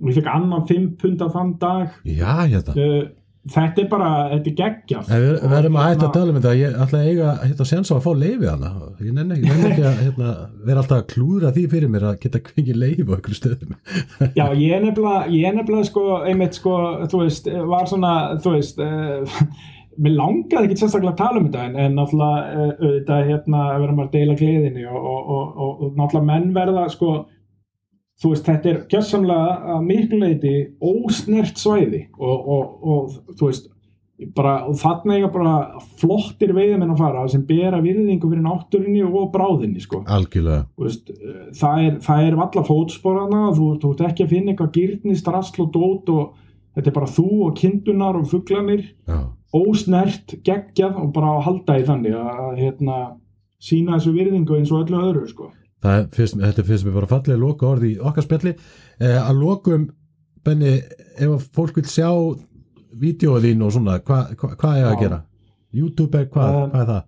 Og ég fekk annan fimm punta þann dag. Já, hérna. uh, þetta er bara, þetta er geggjað En við verðum að hætta hérna- að tala um þetta, ég ætla að eiga hérna, séns á að fá leiði hana. Ég nenni ekki, nenni ekki að hérna, vera alltaf að klúðra því fyrir mér að geta kvikið leiði á einhverju stöðum. Já, ég er nefnilega, ég er nefnilega sko, einmitt sko, þú veist, var svona, þú veist, *laughs* uh, mér langaði ekki sérstaklega að tala um þetta en, en náttúrulega, uh, auðvitað, hérna, verðum að deila gleðinni og, og, og, og náttúrulega menn verða, sko, þú veist, þetta er gjössamlega miklu leiti ósnert svæði og, og, og þú veist, bara, og þarna eiga bara flottir veiðamenn að fara sem bera virðingu fyrir náttúrinni og bráðinni, sko Algjörlega. Veist, það er, er valla fótsporana, þú, þú ert ekki að finna eitthvað gyrnist, rastl og dót og þetta er bara þú og kindunar og fuglanir, Já, ósnert, geggjað og bara að halda í þannig að hérna, sína þessu virðingu eins og öllu öðru, sko. Er, fyrst, þetta finnst mér bara fallega loka orði í okkar spjalli. Eh, að lokum, Benni, ef að fólk vil sjá vídeoið þín og svona, hvað hva, hva er að gera? YouTube, er- hvað, Um, hvað er það?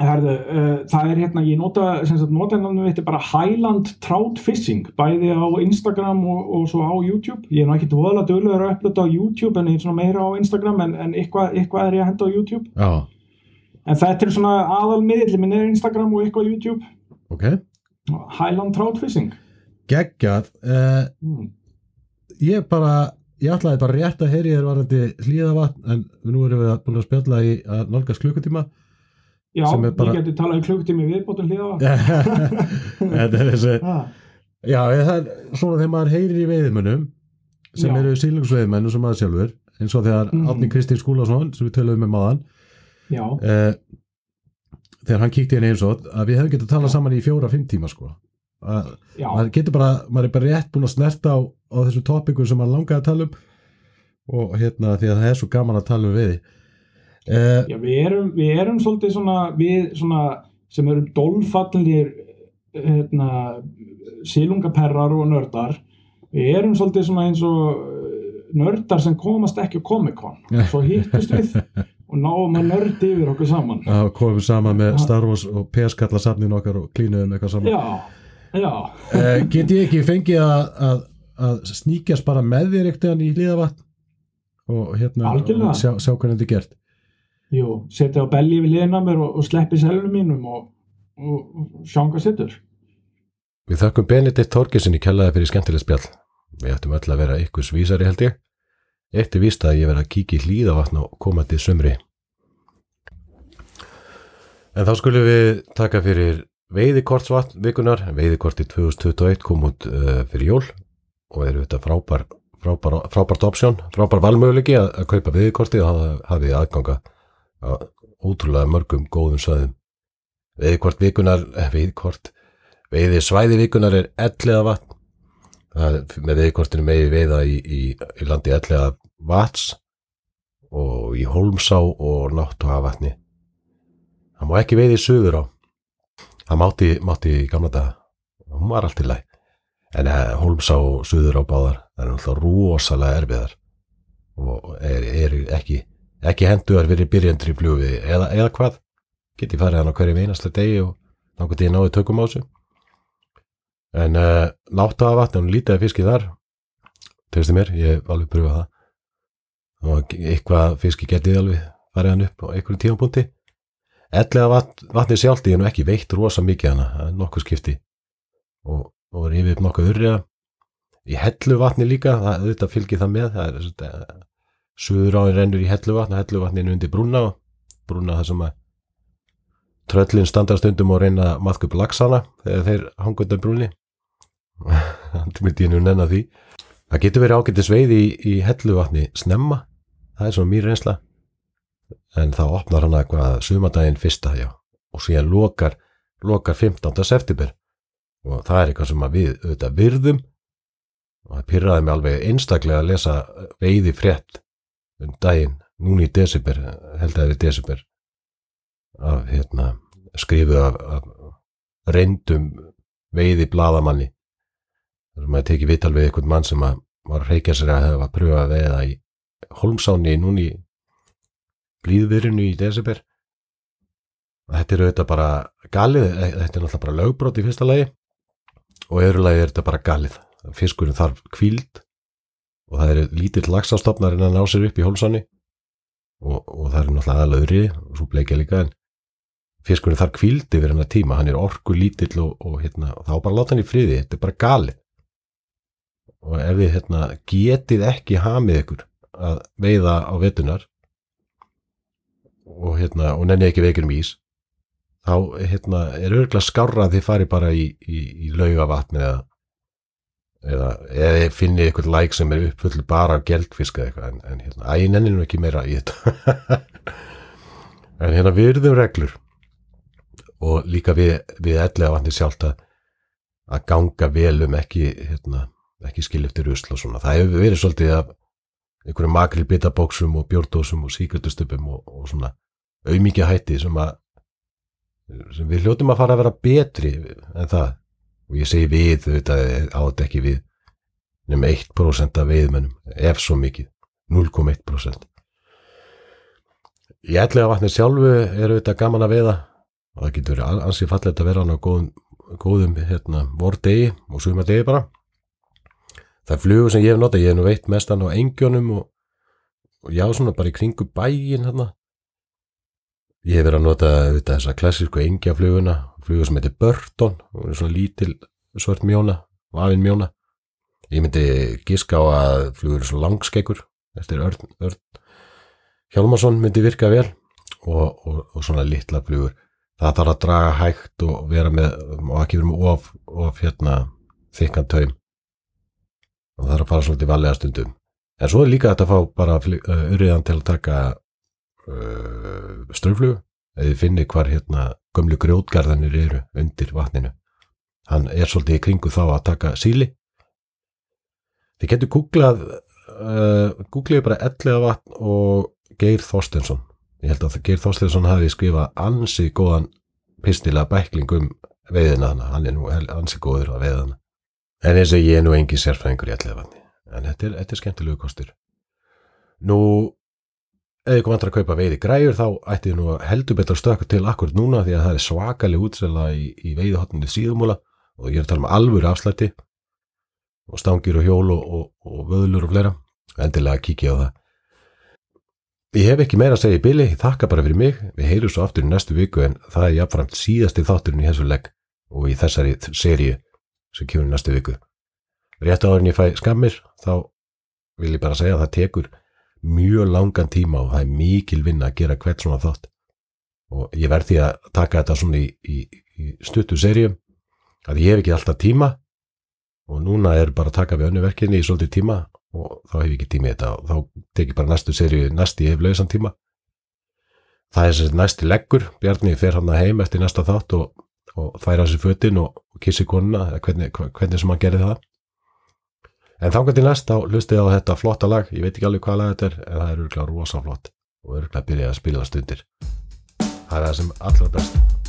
Herðu, uh, það er hérna, ég nota, sem sagt, nota hérna þetta bara Highland Trout Fishing, bæði á Instagram og, og svo á YouTube. Ég er nú ekkert voðalega dögulegur að upplöta á YouTube en ég er svona meira á Instagram en, en eitthvað, eitthvað er ég að henda á YouTube. Já, En þetta er svona aðal miðli, minn er Instagram og eitthvað YouTube. Ok. Highland Trout Fishing. Geggjað. Eh, Mm. ég bara, ég ætlaði bara rétt að heyri þér varandi hlýðavatn, en nú erum við búin að spjalla í nálgast klukkutíma. Já, bara- ég geti talað í klukkutími viðbótum hlýða. *laughs* Þetta er þessi, já, það er svona þegar maður heyrir í veiðmönnum, sem Já. eru sílungsveiðmenn og sem maður sjálfur, eins og þegar Mhm. Átni Kristín Skúlason, sem við töluðum með maðan, já, eh, þegar hann kíkti inn eins og að við hefum getið að tala saman í fjóra-fimm tíma sko. Að, maður getur bara, maður er bara rétt búin að snerta á, á þessu topiku sem maður langaði að tala um og hérna því að það er svo gaman að tala um veiði eh, já, við erum, við erum svolítið svona, við svona, sem erum dolfallir, hérna, sílungaperrar og nördar, við erum svolítið svona eins og eh, nördar sem komast ekki á Comic-Con. *laughs* Svo hittust við og náum að nördi yfir okkur saman að komum saman með Star Wars og PS-kallasafnin okkar og klínuðum eitthvað saman já, já uh, get ég ekki fengið að, að, að sníkjast bara með þér eitthvað í hlýðavatn og hérna Algjörlega. sjá, sjá hvernig þetta er gert jú, setja á belli yfir liðina mér og, og sleppi selunum mínum og, og, og sjá hvað setur Við þökkum Benedikt Torgesinni kjallaði fyrir skemmtileg spjall. Við ættum öll að vera ykkurs vísari held ég. Eitt er víst að ég verð að kíkja í hlýðavatn og komandi sumri. En þá skulum við taka fyrir veiðikortsvatn vikunar. Veiðikorti 2021 kom út uh, fyrir jól og eru þetta frábær, frábær, frábært option, frábær valmöguleiki að, að kaupa veiðikorti og hafið aðganga að ótrúlega mörgum góðum svæðum. Veiðikort vikunar, eh, veiðikort, veiði svæði vikunar er ellega vatn. Það er með veiðikortinu megi veiða í, í, í landi ellega vats og í Holmsá og Náttúhavatni. Það má ekki veiði í suður á. Það mátti, mátti í gamla daga. Hún var allt í læg. En eh, Holmsá og suður á báðar, það er náttúrulega rosalega erfiðar og er, er ekki, ekki henduðar fyrir byrjandri fljúfi eða, eða hvað. Geti farið hann á hverjum einasta degi og geti ég náði tökum á þessu. En uh, náttúhavatn, hún lítið fiski þar, tegstu mér, ég hef alveg pröfað það. Og eitthvað fiski getið alveg farið hann upp á einhverjum tímapunkti. Ellega vatn, vatni sjálft er nú ekki veitt rosa mikið hana, nokkuð skipti og, og rifið upp nokkuð urriða. Í hellu vatni líka, það, þetta fylgir það með, það er svona, suður áin rennur í hellu vatn, hellu vatninu undir brúna og brúna það sem að tröllin standa stundum og reyna að maðka upp laxana þegar þeir hanga undan brúni. Það *laughs* myndi ég nú nenna því. Það getur verið ágættis veið í, í hellu vatni snemma, það er svona mýr reynsla. En þá opnar hann eitthvað sumardaginn fyrsta, já, og síðan lokar, lokar 15. september. Og það er eitthvað sem við auðvitað virðum. Og það pyrraði mig alveg einstaklega að lesa veiði frétt um daginn, núna í desember, held að það er desember af hérna skrifuð af, af reyndum veiði bladamanni þar sem að teki vital við einhvern mann sem var reykja sér að hafa pröfa að veiða í Holmsáni núna í blíðvirinu í desember. Þetta er auðvitað bara galið, þetta er náttúrulega bara lögbrót í fyrsta lagi. Og öðru lagi er þetta bara galið. Fiskurinn þarf kvíld og það eru lítill lagsastofnar en að ná sér upp í hólsanni og, og það er náttúrulega aðlaðri og svo bleikja líka en fiskurinn þarf kvíld yfir hennar tíma, hann er orku lítill og, og, hérna, og þá bara láta hann í friði, þetta er bara galið. Og ef við hérna, getið ekki hamið ykkur að veiða á vetunar og, hérna, og nenni ekki veikur um ís þá hérna, er örgulega skárra að þið fari bara í, í, í laugavatn eða, eða, eða finni ykkur læk sem er uppfull bara af geldfiska eitthvað en, en hérna, að ég nenni nú ekki meira í þetta. *laughs* En hérna við erum reglur og líka við, við ellega vatni sjálft að, að ganga vel um ekki hérna, ekki skil eftir usl og svona. Það hefur verið svolítið af einhverjum makril bitabóksum og bjórdósum og síkvöldustöpum og, og svona auðmikið hætti sem að sem við hljótum að fara að vera betri en það. Og ég segi við þetta á þetta ekki við nefnum 1% af veiðmennum ef svo mikið, 0,1% Í ætlega vatni sjálfu er auðvitað gaman að veiða og það getur ansið fallegt að vera á góðum, góðum hérna, vordegi og sumardegi bara það flugur sem ég hef notað, ég hef nú veitt mestan á engjónum og, og já svona bara í kringu bæin hérna ég hef verið að nota auðvitað, þessa klassísku engjafluguna flugur sem heitir Burton og er svona lítil svört mjóna vafin mjóna. Ég myndi giska á að flugur er svo langskeggur eftir Örn, Örn Hjálmarsson myndi virka vel og, og, og svona litla flugur. Það þarf að draga hægt og vera með og ekki vera með of, of hérna þykkan taum og það þarf að fara svolítið valega stundum. En svo er líka þetta að fá bara urriðan til að taka uh, ströflugu eða þið finnir hvar hérna gömlu grjótgarðanir eru undir vatninu. Hann er svolítið í kringu þá að taka síli. Þið getur googlað uh, googlið bara ellega vatn og Geir Þorstensson ég held að Geir Þorstensson hafi skrifað ansi góðan pistilega bækling um veiðina hana, hann er nú ansi góður að veiða hana en eins og ég er nú engi sérfræðingur í vatni en þetta er, þetta er skemmtilegu kostur. Nú ef ykkur vantar að kaupa veiði græjur þá ætti þið nú að heldur betur að stökka til akkurat núna því að það er svakalig útsela í, í veiðihotninu síðumúla og ég er að tala um alvöru afslætti og stangir og hjól og, og, og vöðlur og fleira. Endilega kíkja á það. Ég hef ekki meira að segja í byli, ég þakka bara fyrir mig. Við heyrum svo aftur í næstu viku en það er jafnframt síðasti þátturinn í þessu legg og í þessari seríu sem kemur næstu viku. Rétt áður en ég fæ skammir þá vil ég bara segja að það tekur mjög langan tíma og það er mikil vinna að gera hvert svona þátt. Og ég verð því að taka þetta svona í, í, í stuttu seríum að ég hef ekki alltaf tíma og núna er bara að taka við önnu verkinni í svolítið tíma og þá hef ég ekki tími í þetta og þá tek ég bara næstu seríu næst ég hef lausan tíma. Það er sem næsti leggur. Bjarni fer hann heim eftir næsta þátt og, og færa sér fötin og, og kissi konuna eða hvernig, hvernig sem hann gerir það En þangar til næst þá hlustið á þetta flotta lag, ég veit ekki alveg hvað lag þetta er, en það er örgulega rosa flott og örgulega byrjaði að spila stundir. Það er það sem allra best.